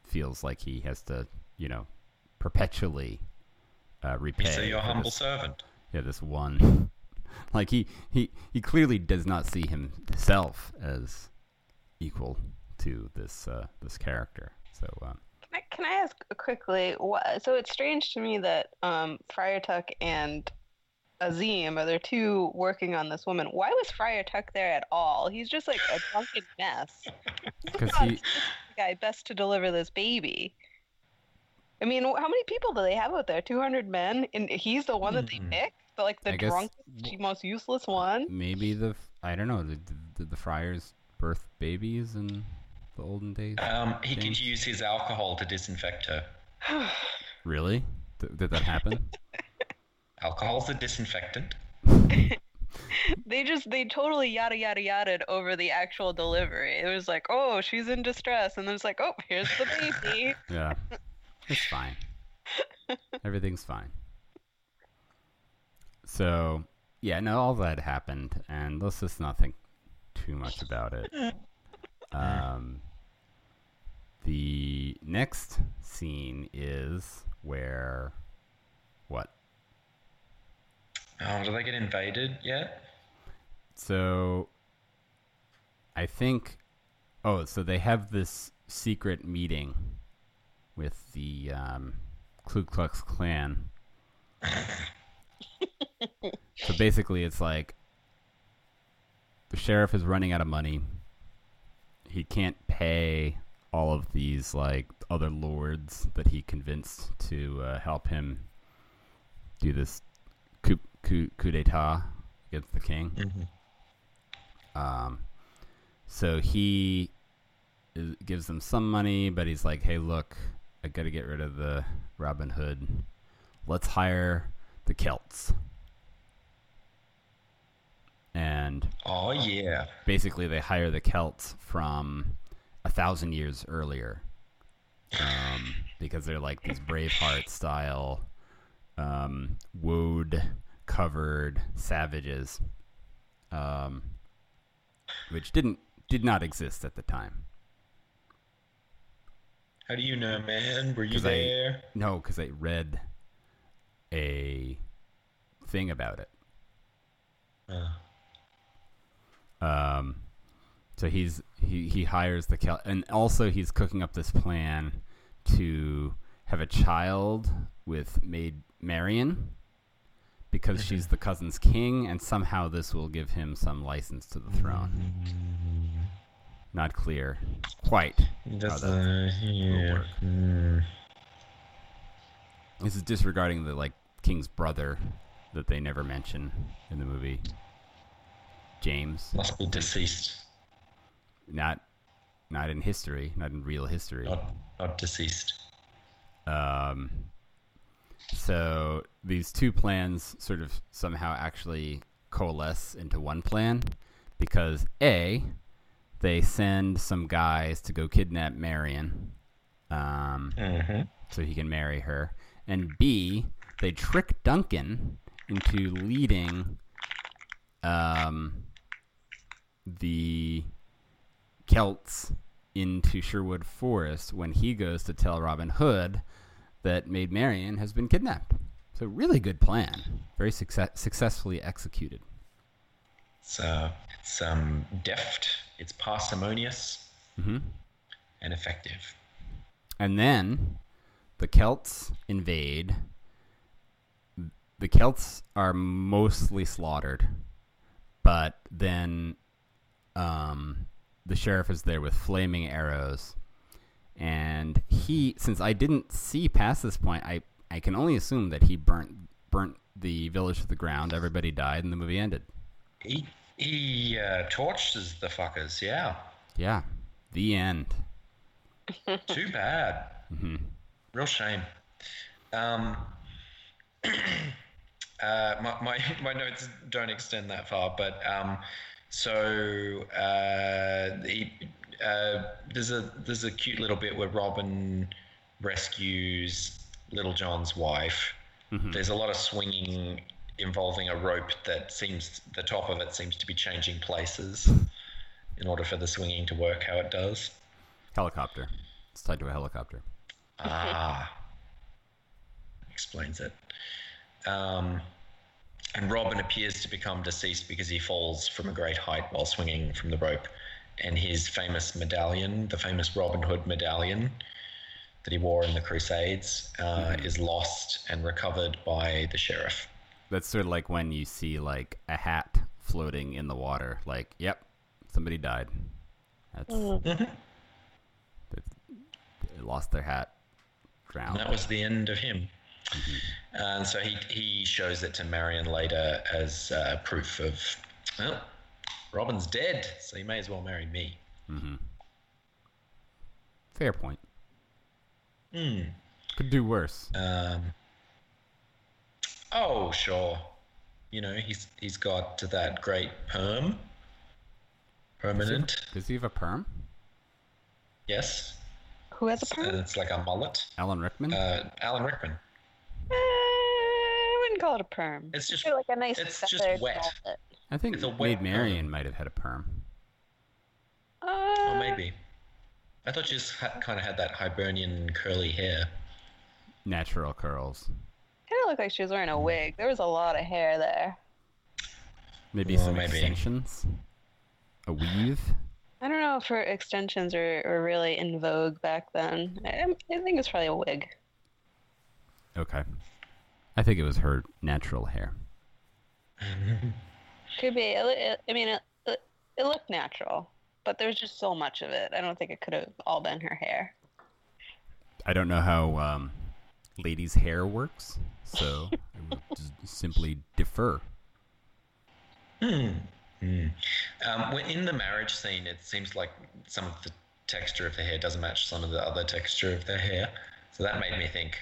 feels like he has to, you know, perpetually uh, repay. So your humble this- servant. yeah, this one. like he, he he clearly does not see himself as equal to this uh, this character. So um, Can I, can I ask quickly? What, so it's strange to me that um, Friar Tuck and Azeem are the two working on this woman. Why was Friar Tuck there at all? He's just like a drunken mess. because he the guy best to deliver this baby. I mean, how many people do they have out there? Two hundred men, and he's the one that they Hmm. picked. The, like the I guess- most useless one. maybe the I don't know. Did, did the friars birth babies in the olden days? Um, he James? could use his alcohol to disinfect her. Really? Th- did that happen? Alcohol's a disinfectant. They just they totally yada yada yada over the actual delivery. It was like, oh, she's in distress, and then it's like, oh, here's the baby. yeah, it's fine. Everything's fine. So yeah, no, all that happened, and let's just not think too much about it. Um, the next scene is where what? Oh, do they get invaded yet? So I think oh, so they have this secret meeting with the um, Ku Klux Klan. so basically, it's like the sheriff is running out of money. He can't pay all of these like other lords that he convinced to uh, help him do this coup, coup, coup d'état against the king. Um, so he is, gives them some money, but he's like, "Hey, look, I got to get rid of the Robin Hood. Let's hire the Celts." and Oh yeah. basically they hire the Celts from a thousand years earlier, um, because they're like these Braveheart style, um, woad covered savages, um, which didn't did not exist at the time. How do you know, man? Were you 'Cause I- there? No, because I read a thing about it. Uh, Um, so he's he he hires the Cal, and also he's cooking up this plan to have a child with Maid Marian because she's the cousin's king, and somehow this will give him some license to the throne. Not clear quite. that's that uh, yeah. work. Hmm. This is disregarding the like king's brother that they never mention in the movie. James, Must be deceased, not not in history, not in real history. not not deceased. Um, so these two plans sort of somehow actually coalesce into one plan because A, they send some guys to go kidnap Marian um, Mm-hmm. so he can marry her, and B, they trick Duncan into leading um, the Celts into Sherwood Forest when he goes to tell Robin Hood that Maid Marian has been kidnapped. So really good plan, very success- successfully executed. So it's um deft, it's parsimonious, hmm and effective. And then the Celts invade. The Celts are mostly slaughtered, but then um, the sheriff is there with flaming arrows. And he, since I didn't see past this point, I, I can only assume that he burnt burnt the village to the ground. Everybody died, and the movie ended. He he uh, torches the fuckers. Yeah. Yeah, the end. Too bad. Mm-hmm. Real shame. Um, uh, my, my, my notes don't extend that far, but um, so uh, the, uh, there's a there's a cute little bit where Robin rescues Little John's wife. There's a lot of swinging involving a rope that seems the top of it seems to be changing places in order for the swinging to work how it does. Helicopter. It's tied to a helicopter. Ah, explains it. Um, and Robin appears to become deceased because he falls from a great height while swinging from the rope. And his famous medallion, the famous Robin Hood medallion that he wore in the Crusades, uh, is lost and recovered by the sheriff. That's sort of like when you see like a hat floating in the water. Like, yep, somebody died. That's they they lost their hat, And drowned. that was the end of him. And so he, he shows it to Marian later as uh, proof of, well, Robin's dead, so you may as well marry me. Fair point. Hmm. Could do worse. Um, oh, sure. You know, he's he's got that great perm. Permanent. Does he have a perm? Yes. Who has a perm? it's like a mullet. Alan Rickman? Uh, Alan Rickman. Eh, I wouldn't call it a perm. It's just- Maybe like a nice it's just wet. velvet. I think it's a wet Maid. Marian might have had a perm. Uh, Oh, maybe. I thought you just ha- kind of had that Hibernian curly hair. Natural curls. Kind of looked like she was wearing a wig. There was a lot of hair there. Maybe Well, some maybe. extensions. A weave. I don't know if her extensions were, were really in vogue back then. I, I think it's probably a wig. Okay. I think it was her natural hair. Could be. It, it, I mean, it, it, it looked natural, but there's just so much of it. I don't think it could have all been her hair. I don't know how um, ladies' hair works, so I would just simply defer. Um, when in the marriage scene, it seems like some of the texture of the hair doesn't match some of the other texture of their hair. So that made me think,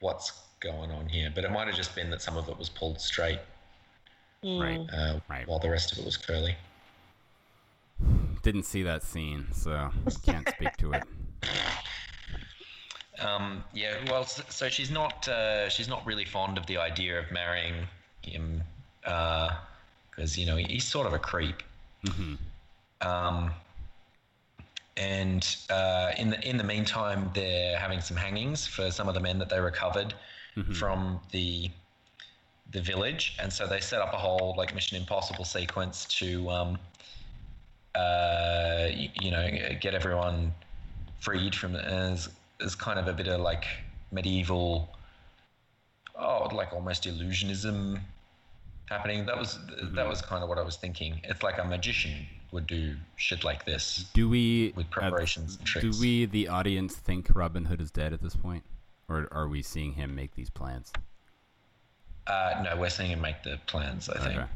what's going on here? But it might have just been that some of it was pulled straight. Right. uh, Right. while the rest of it was curly. Didn't see that scene, so can't speak to it. Um, yeah, well, so she's not uh, she's not really fond of the idea of marrying him because you know he's sort of a creep. Um, and uh, in the in the meantime, they're having some hangings for some of the men that they recovered from the the village, and so they set up a whole like Mission Impossible sequence to um, uh, y- you know get everyone freed from as as kind of a bit of like medieval oh like almost illusionism happening. That was that was kind of what i was thinking. It's like a magician would do shit like this Do we With uh, preparations and do we, the audience, think Robin Hood is dead at this point, or are we seeing him make these plans? Uh, no we're seeing him make the plans i think Okay.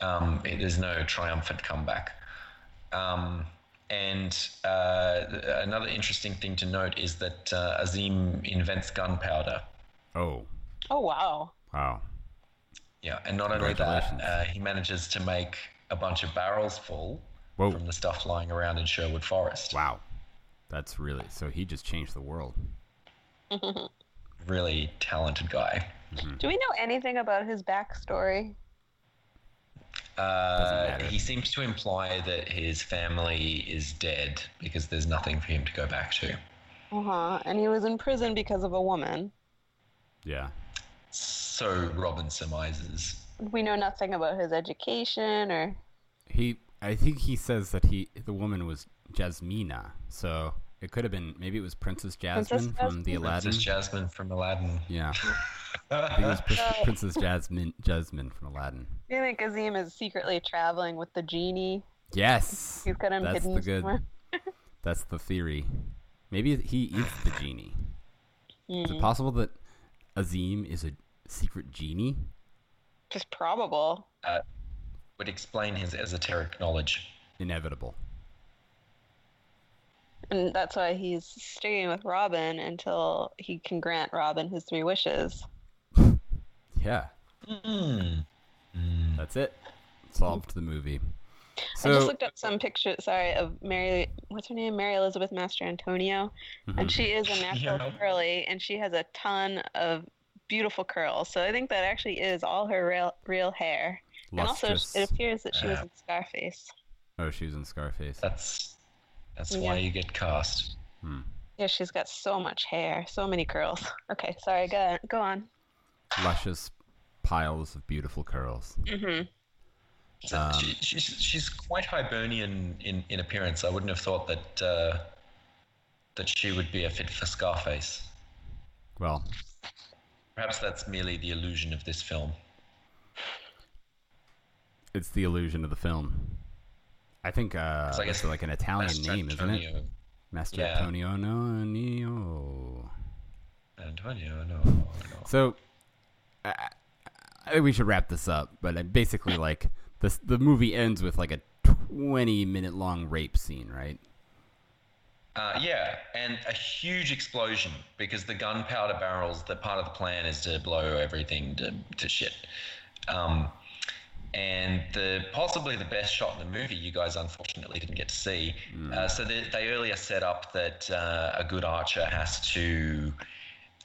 um, it is no triumphant comeback um, and uh, another interesting thing to note is that uh, Azeem invents gunpowder Oh, Oh wow. wow. Yeah, and not only that, uh, he manages to make a bunch of barrels full Whoa. from the stuff lying around in Sherwood Forest. Wow. That's really so he just changed the world. Really talented guy. Do we know anything about his backstory? Uh, he seems to imply that his family is dead because there's nothing for him to go back to. Uh huh. And he was in prison because of a woman. Yeah. So Robin surmises. We know nothing about his education or. He I think he says that he the woman was Jasmina. So it could have been maybe it was Princess Jasmine Princess from the Aladdin. Princess Jasmine from Aladdin. Yeah. I think it was Prin- Princess Jasmine Jasmine from Aladdin. Do you think Azeem is secretly traveling with the genie? Yes. He's got him That's hidden the good. somewhere. That's the theory. Maybe he is the genie. Is it possible that Azeem is a secret genie? Just probable. Uh, would explain his esoteric knowledge. Inevitable. And that's why he's staying with Robin until he can grant Robin his three wishes. Yeah. Hmm. That's it. Solved the movie. So, I just looked up some pictures, sorry, of Mary, what's her name? Mary Elizabeth Mastrantonio. And she is a natural Yeah. curly, and she has a ton of beautiful curls. So I think that actually is all her real, real hair. And also, it appears that she was in Scarface. Oh, she was in Scarface. That's that's Yeah. why you get cast. Yeah, she's got so much hair, so many curls. Okay, sorry, go, go on. Luscious piles of beautiful curls. So Um, she, she's she's quite Hibernian in, in appearance. I wouldn't have thought that uh, that she would be a fit for Scarface. Well, Perhaps that's merely the illusion of this film. it's the illusion of the film. I think uh, I guess it's like an Italian name, isn't it? Master Yeah. Antonio no, Neo. Antonio, no, no. So, I, I think we should wrap this up. But uh, basically, like this, the movie ends with like a twenty-minute long rape scene, right? Uh, yeah, and a huge explosion because the gunpowder barrels. The part of the plan is to blow everything to, to shit. Um, and the possibly the best shot in the movie, you guys unfortunately didn't get to see. Uh, so they, they earlier set up that uh, a good archer has to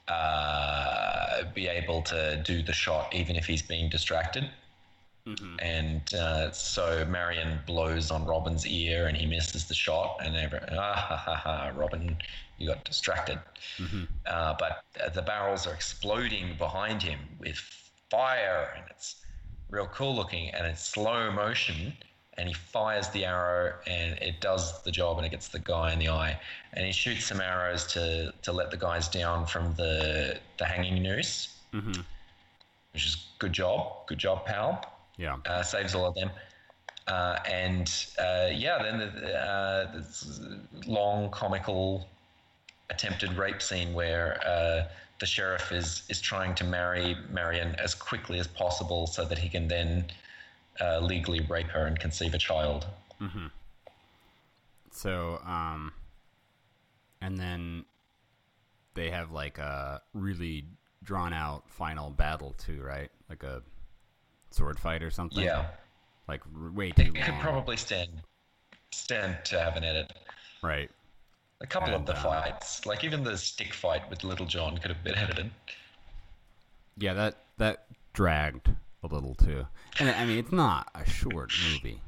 uh, be able to do the shot even if he's being distracted. And uh, so Marian blows on Robin's ear and he misses the shot. And every, ah, ha, ha, ha, Robin, you got distracted. Uh, but uh, the barrels are exploding behind him with fire and it's real cool looking and it's slow motion. And he fires the arrow and it does the job and it gets the guy in the eye. And he shoots some arrows to, to let the guys down from the, the hanging noose, which is good job. Good job, pal Yeah. uh, saves all of them. Uh, and uh, yeah, then the, uh, this long comical attempted rape scene where uh, the sheriff is is trying to marry Marian as quickly as possible so that he can then uh, legally rape her and conceive a child. So, um, and then they have like a really drawn out final battle too, right? Like a sword fight or something. Yeah, like way too it could probably stand stand to have an edit. right. A couple of the um, fights, like even the stick fight with Little John, could have been edited. Yeah, that that dragged a little too. And I mean, it's not a short movie.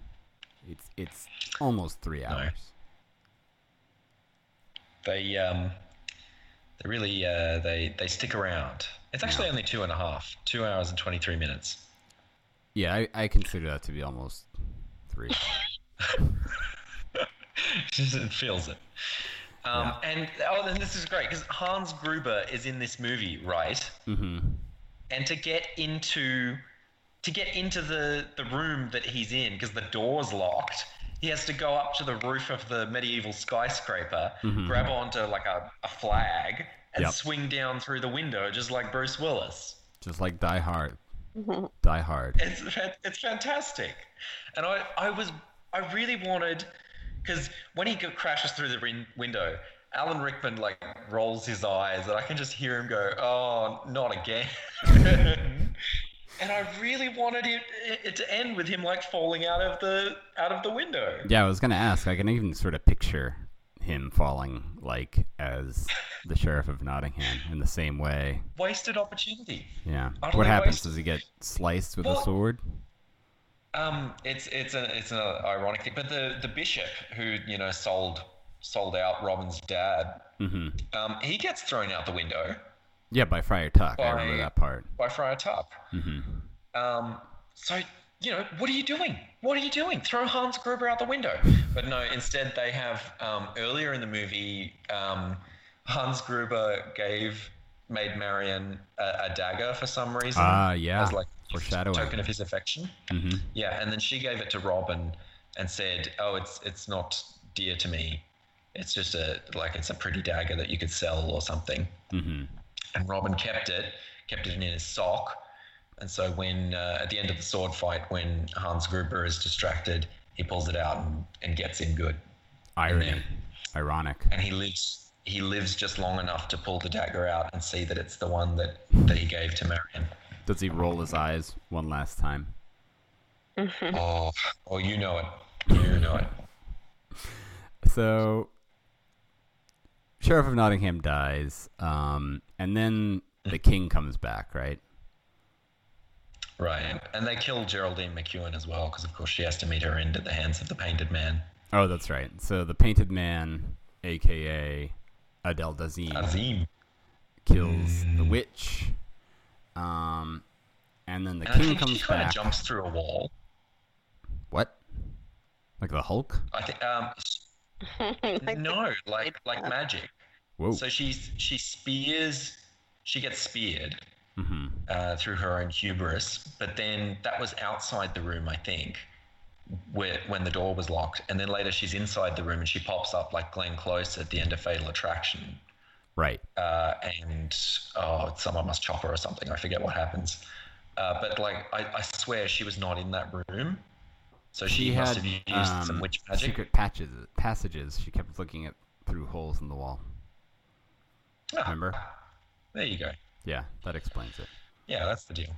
It's it's almost three hours. They um, they really uh, they they stick around. It's actually only two and a half, two hours and twenty three minutes. Yeah, I, I consider that to be almost three. it feels it. Um, And oh, then this is great because Hans Gruber is in this movie, right? mm-hmm. And to get into to get into the the room that he's in because the door's locked, he has to go up to the roof of the medieval skyscraper, grab onto like a, a flag, and Yep. swing down through the window just like Bruce Willis. Just like Die Hard. Die Hard. It's it's fantastic, and I I was I really wanted because when he crashes through the win- window, Alan Rickman like rolls his eyes, and I can just hear him go, "Oh, not again." Mm-hmm. and I really wanted it, it to end with him like falling out of the out of the window. Yeah, I was gonna ask. I can even sort of picture him falling like as the sheriff of Nottingham in the same way. Wasted opportunity. Yeah. Utterly What happens? wasted. Does he get sliced with a sword? Um, it's it's a it's an ironic thing, but the the bishop who you know sold sold out Robin's dad, Mm-hmm. um, he gets thrown out the window. Yeah, by Friar Tuck. I remember that part. by Friar Tuck. Mm-hmm. Um, so, you know, what are you doing? What are you doing? Throw Hans Gruber out the window. But no, instead they have, um, earlier in the movie, um, Hans Gruber gave, made Marian a, a dagger for some reason. Ah, yeah. As like Foreshadowing. token of his affection. Mm-hmm. Yeah, and then she gave it to Robin and said, "Oh, it's it's not dear to me. It's just a like it's a pretty dagger that you could sell or something." Mm-hmm. and Robin kept it, kept it in his sock. And so when uh, at the end of the sword fight, when Hans Gruber is distracted, he pulls it out and, and gets in good. Irony. Ironic. And he lives he lives just long enough to pull the dagger out and see that it's the one that, that he gave to Marian. Does he roll his eyes one last time? Mm-hmm. Oh, oh, you know it. You know it. So, Sheriff of Nottingham dies, um, and then the mm. king comes back, right? Right. And they kill Geraldine McEwan as well, because of course she has to meet her end at the hands of the painted man. Oh, that's right. So the Painted Man, aka Adele Dazeem, Azeem. kills the mm. witch, um, and then the And king think comes she kind back. of jumps through a wall. What? Like the Hulk? I think um no, like like magic. Whoa. So she's she spears, she gets speared hmm uh, through her own hubris, but then that was outside the room, I think, where when the door was locked, and then later she's inside the room and she pops up like Glenn Close at the end of Fatal Attraction, Right. uh, and oh, someone must chop her or something. I forget what happens, uh, but like I, I swear she was not in that room, so she, She must had have used um, some witch magic. secret patches, passages. She kept looking at through holes in the wall. Ah, Remember? there you go. Yeah, that explains it. Yeah, that's the deal.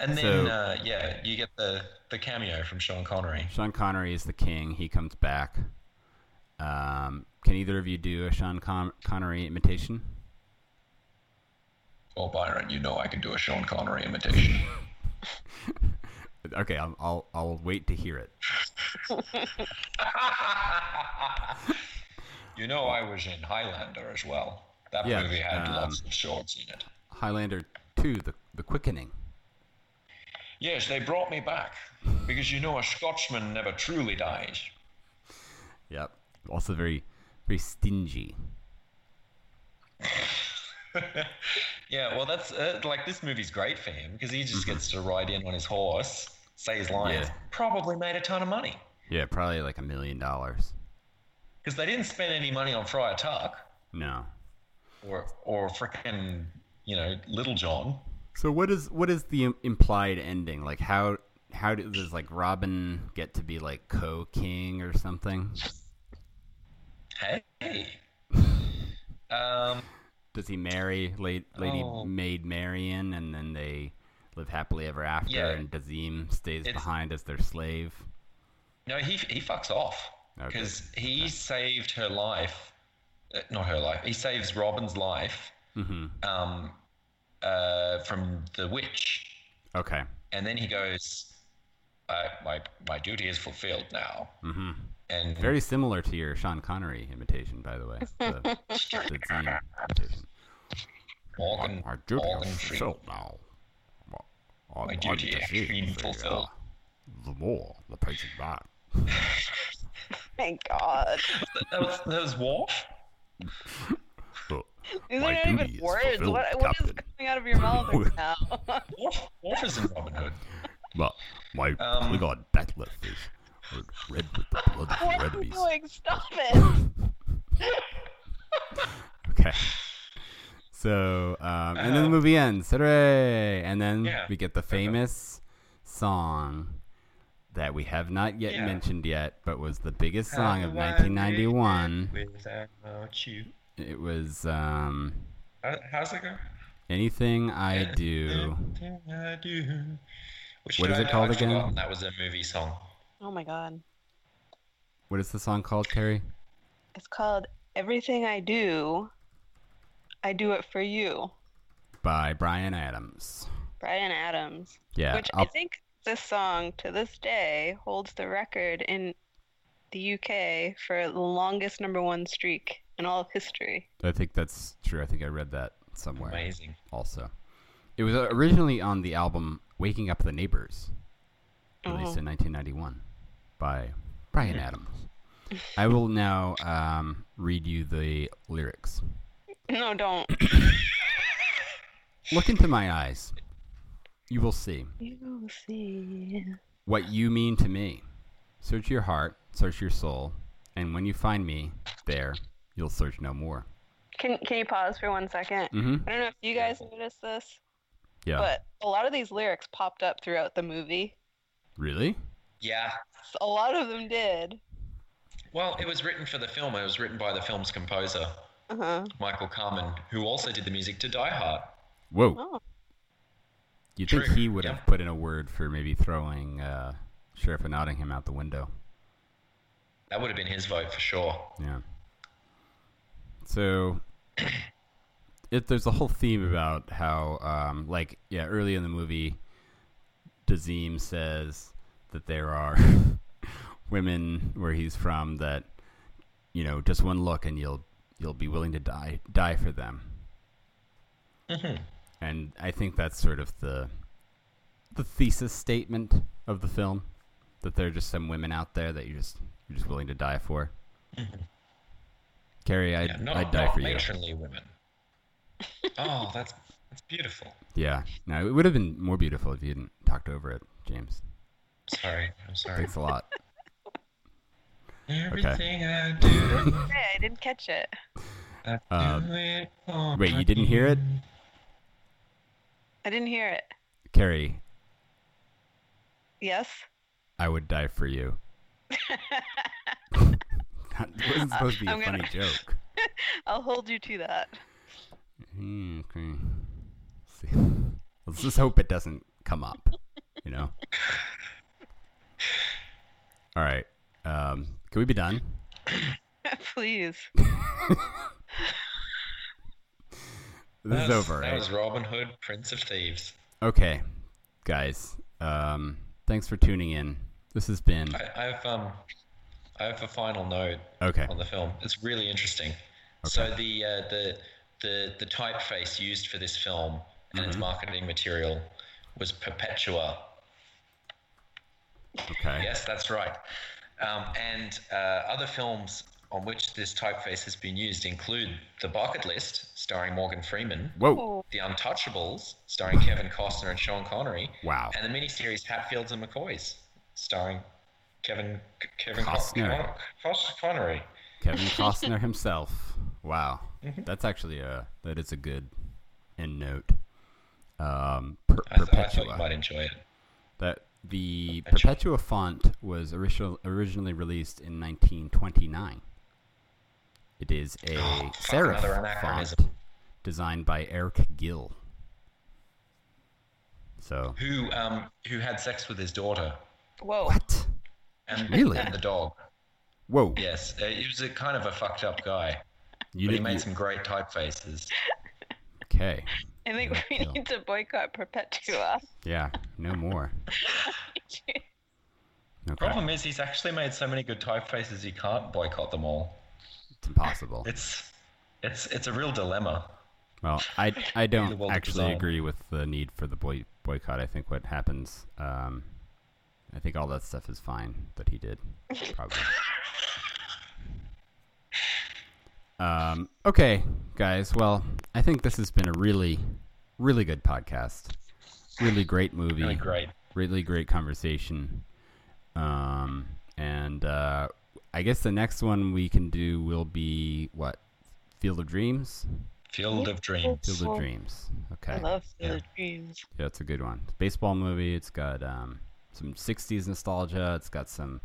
And then, So- uh, yeah, you get the, the cameo from Sean Connery. Sean Connery is the king. He comes back. Um, can either of you do a Sean Con- Connery imitation? Well, Byron, you know I can do a Sean Connery imitation. Okay, I'll I'll, I'll wait to hear it. you know I was in Highlander as well. That Yeah, movie had um, lots of shorts in it. Highlander two, the the quickening. Yes, they brought me back because you know a Scotsman never truly dies. Yep. Also very very stingy. Yeah, well, that's uh, like this movie's great for him because he just Mm-hmm. gets to ride in on his horse, say his lines. Yeah. Probably made a ton of money Yeah, probably like a million dollars. because they didn't spend any money on Friar Tuck No. or or frickin' you know Little John. So what is what is the implied ending? Like how how does like Robin get to be like co-king or something? Hey. Um, Does he marry late, Lady Oh. Maid Marian and then they live happily ever after, Yeah. and Dazeem stays It's- behind as their slave. No, he he fucks off Okay. because he saved her life. uh, Not her life. He saves Robin's life Mm-hmm. um, uh, from the witch, Okay. and then he goes, uh, "My my duty is fulfilled now." Mm-hmm. And Very similar to your Sean Connery imitation, by the way. The, the Dazeem imitation. Morgan, My duty Morgan is Freeman. fulfilled now. I'm My duty the has sea, been the, fulfilled. uh, The more the patient back. My God. That was, that was Worf. These are not even words. What, what is coming out of your mouth right now? Worf, Worf is in Robin Hood. But my Um, Klingon bat'leth is red with the blood of what your are doing? Stop it. Okay. So, um, and then the movie ends. Hooray! And then Yeah. we get the famous song that we have not yet Yeah. mentioned yet, but was the biggest song of How I 1991. you. It was um, How- How's it go? Anything I Do. Everything I do. Which What I it called again? That was a movie song. Oh my God. What is the song called, Kerry? It's called Everything I Do, I Do It For You. By Bryan Adams. Bryan Adams. Yeah, Which I'll- I think this song to this day holds the record in the UK for the longest number one streak in all of history. I think that's true. I think I read that somewhere. Amazing. Also, it was originally on the album "Waking Up the Neighbors," released Oh. in 1991 by Bryan Adams. I will now um, read you the lyrics. No, don't. Look into my eyes. You will see you will see. what you mean to me. Search your heart, search your soul, and when you find me there, you'll search no more. Can Can you pause for one second? Mhm. I don't know if you guys noticed this, Yeah. but a lot of these lyrics popped up throughout the movie. really? Yeah. A lot of them did. Well, it was written for the film. It was written by the film's composer, Uh huh. Michael Kamen, who also did the music to Die Hard. Whoa. Oh. You'd think he would yeah. have put in a word for maybe throwing uh, Sheriff of Nottingham out the window. That would have been his vote for sure. Yeah. So, it there's a whole theme about how, um, like, yeah, early in the movie, Dazeem says that there are women where he's from that, you know, just one look and you'll you'll be willing to die die for them. Mm-hmm. And I think that's sort of the the thesis statement of the film that there are just some women out there that you just you're just willing to die for. Mm-hmm. Kerry, I'd, Yeah, not, I'd die not for you. matronly women. oh, that's that's beautiful. Yeah, no, it would have been more beautiful if you hadn't talked over it, James. Sorry, I'm sorry. Thanks a lot. Everything I do, Hey, I didn't catch it. I Uh, it for Wait, you didn't hear it, I didn't hear it. Kerry? Yes. I would die for you. that wasn't supposed to be a I'm funny gonna- joke. I'll hold you to that. Hmm, okay. See. Let's just hope it doesn't come up. You know. All right. Um, can we be done? Please. This is over, That right? was Robin Hood, Prince of Thieves. Okay, guys. Um, thanks for tuning in. This has been I, I have um, I have a final note okay. on the film. It's really interesting. Okay. So the uh, the the the typeface used for this film and its marketing material was Perpetua. Okay. Yes, that's right. Um, and uh, other films on which this typeface has been used include The Bucket List, starring Morgan Freeman, Whoa. The Untouchables, starring Kevin Costner and Sean Connery, Wow. and the miniseries Hatfields and McCoys, starring Kevin Kevin Co- Costner. Con- Connery. Kevin Costner himself. Wow. That's actually a that is a good end note. Um, per- I, th- I thought you might enjoy it. That the Perpetua. Perpetua font was original, originally released in 1929. It is a Oh, serif font designed by Eric Gill. So Who um who had sex with his daughter Whoa. what? and, Really? and the dog. Whoa! Yes, uh, he was a kind of a fucked up guy, you but he made you- some great typefaces. Okay. I think Yeah, we yeah. need to boycott Perpetua. Yeah. No more. Okay. Problem is, he's actually made so many good typefaces, you can't boycott them all. It's impossible. It's it's it's a real dilemma. Well, I I don't actually design. agree with the need for the boy, boycott. I think what happens, um, I think all that stuff is fine that he did, probably. um, okay, guys. Well, I think this has been a really, really good podcast. Really great movie. Really great. Really great conversation. Um, and uh, I guess the next one we can do will be what? Field of Dreams. Field of Dreams. Field of Dreams. Okay. I love Yeah. the dreams. Yeah, it's a good one. Baseball movie. It's got um, some '60s nostalgia. It's got some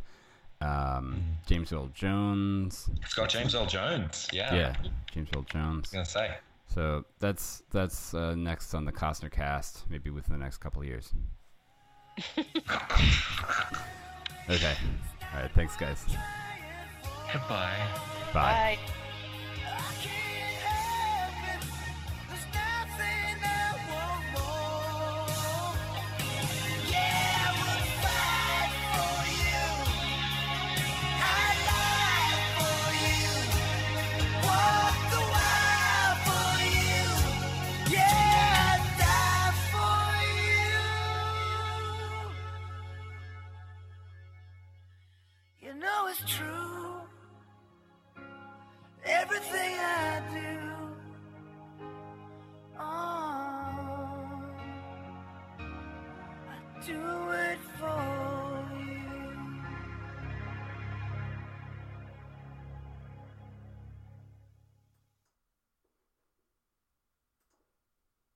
um, James Earl Jones. It's got James L. Jones. Yeah. Yeah, James Earl Jones. I was gonna say. So that's that's uh, next on the Costner cast, maybe within the next couple of years. okay. All right. Thanks, guys. Goodbye. Bye. Bye.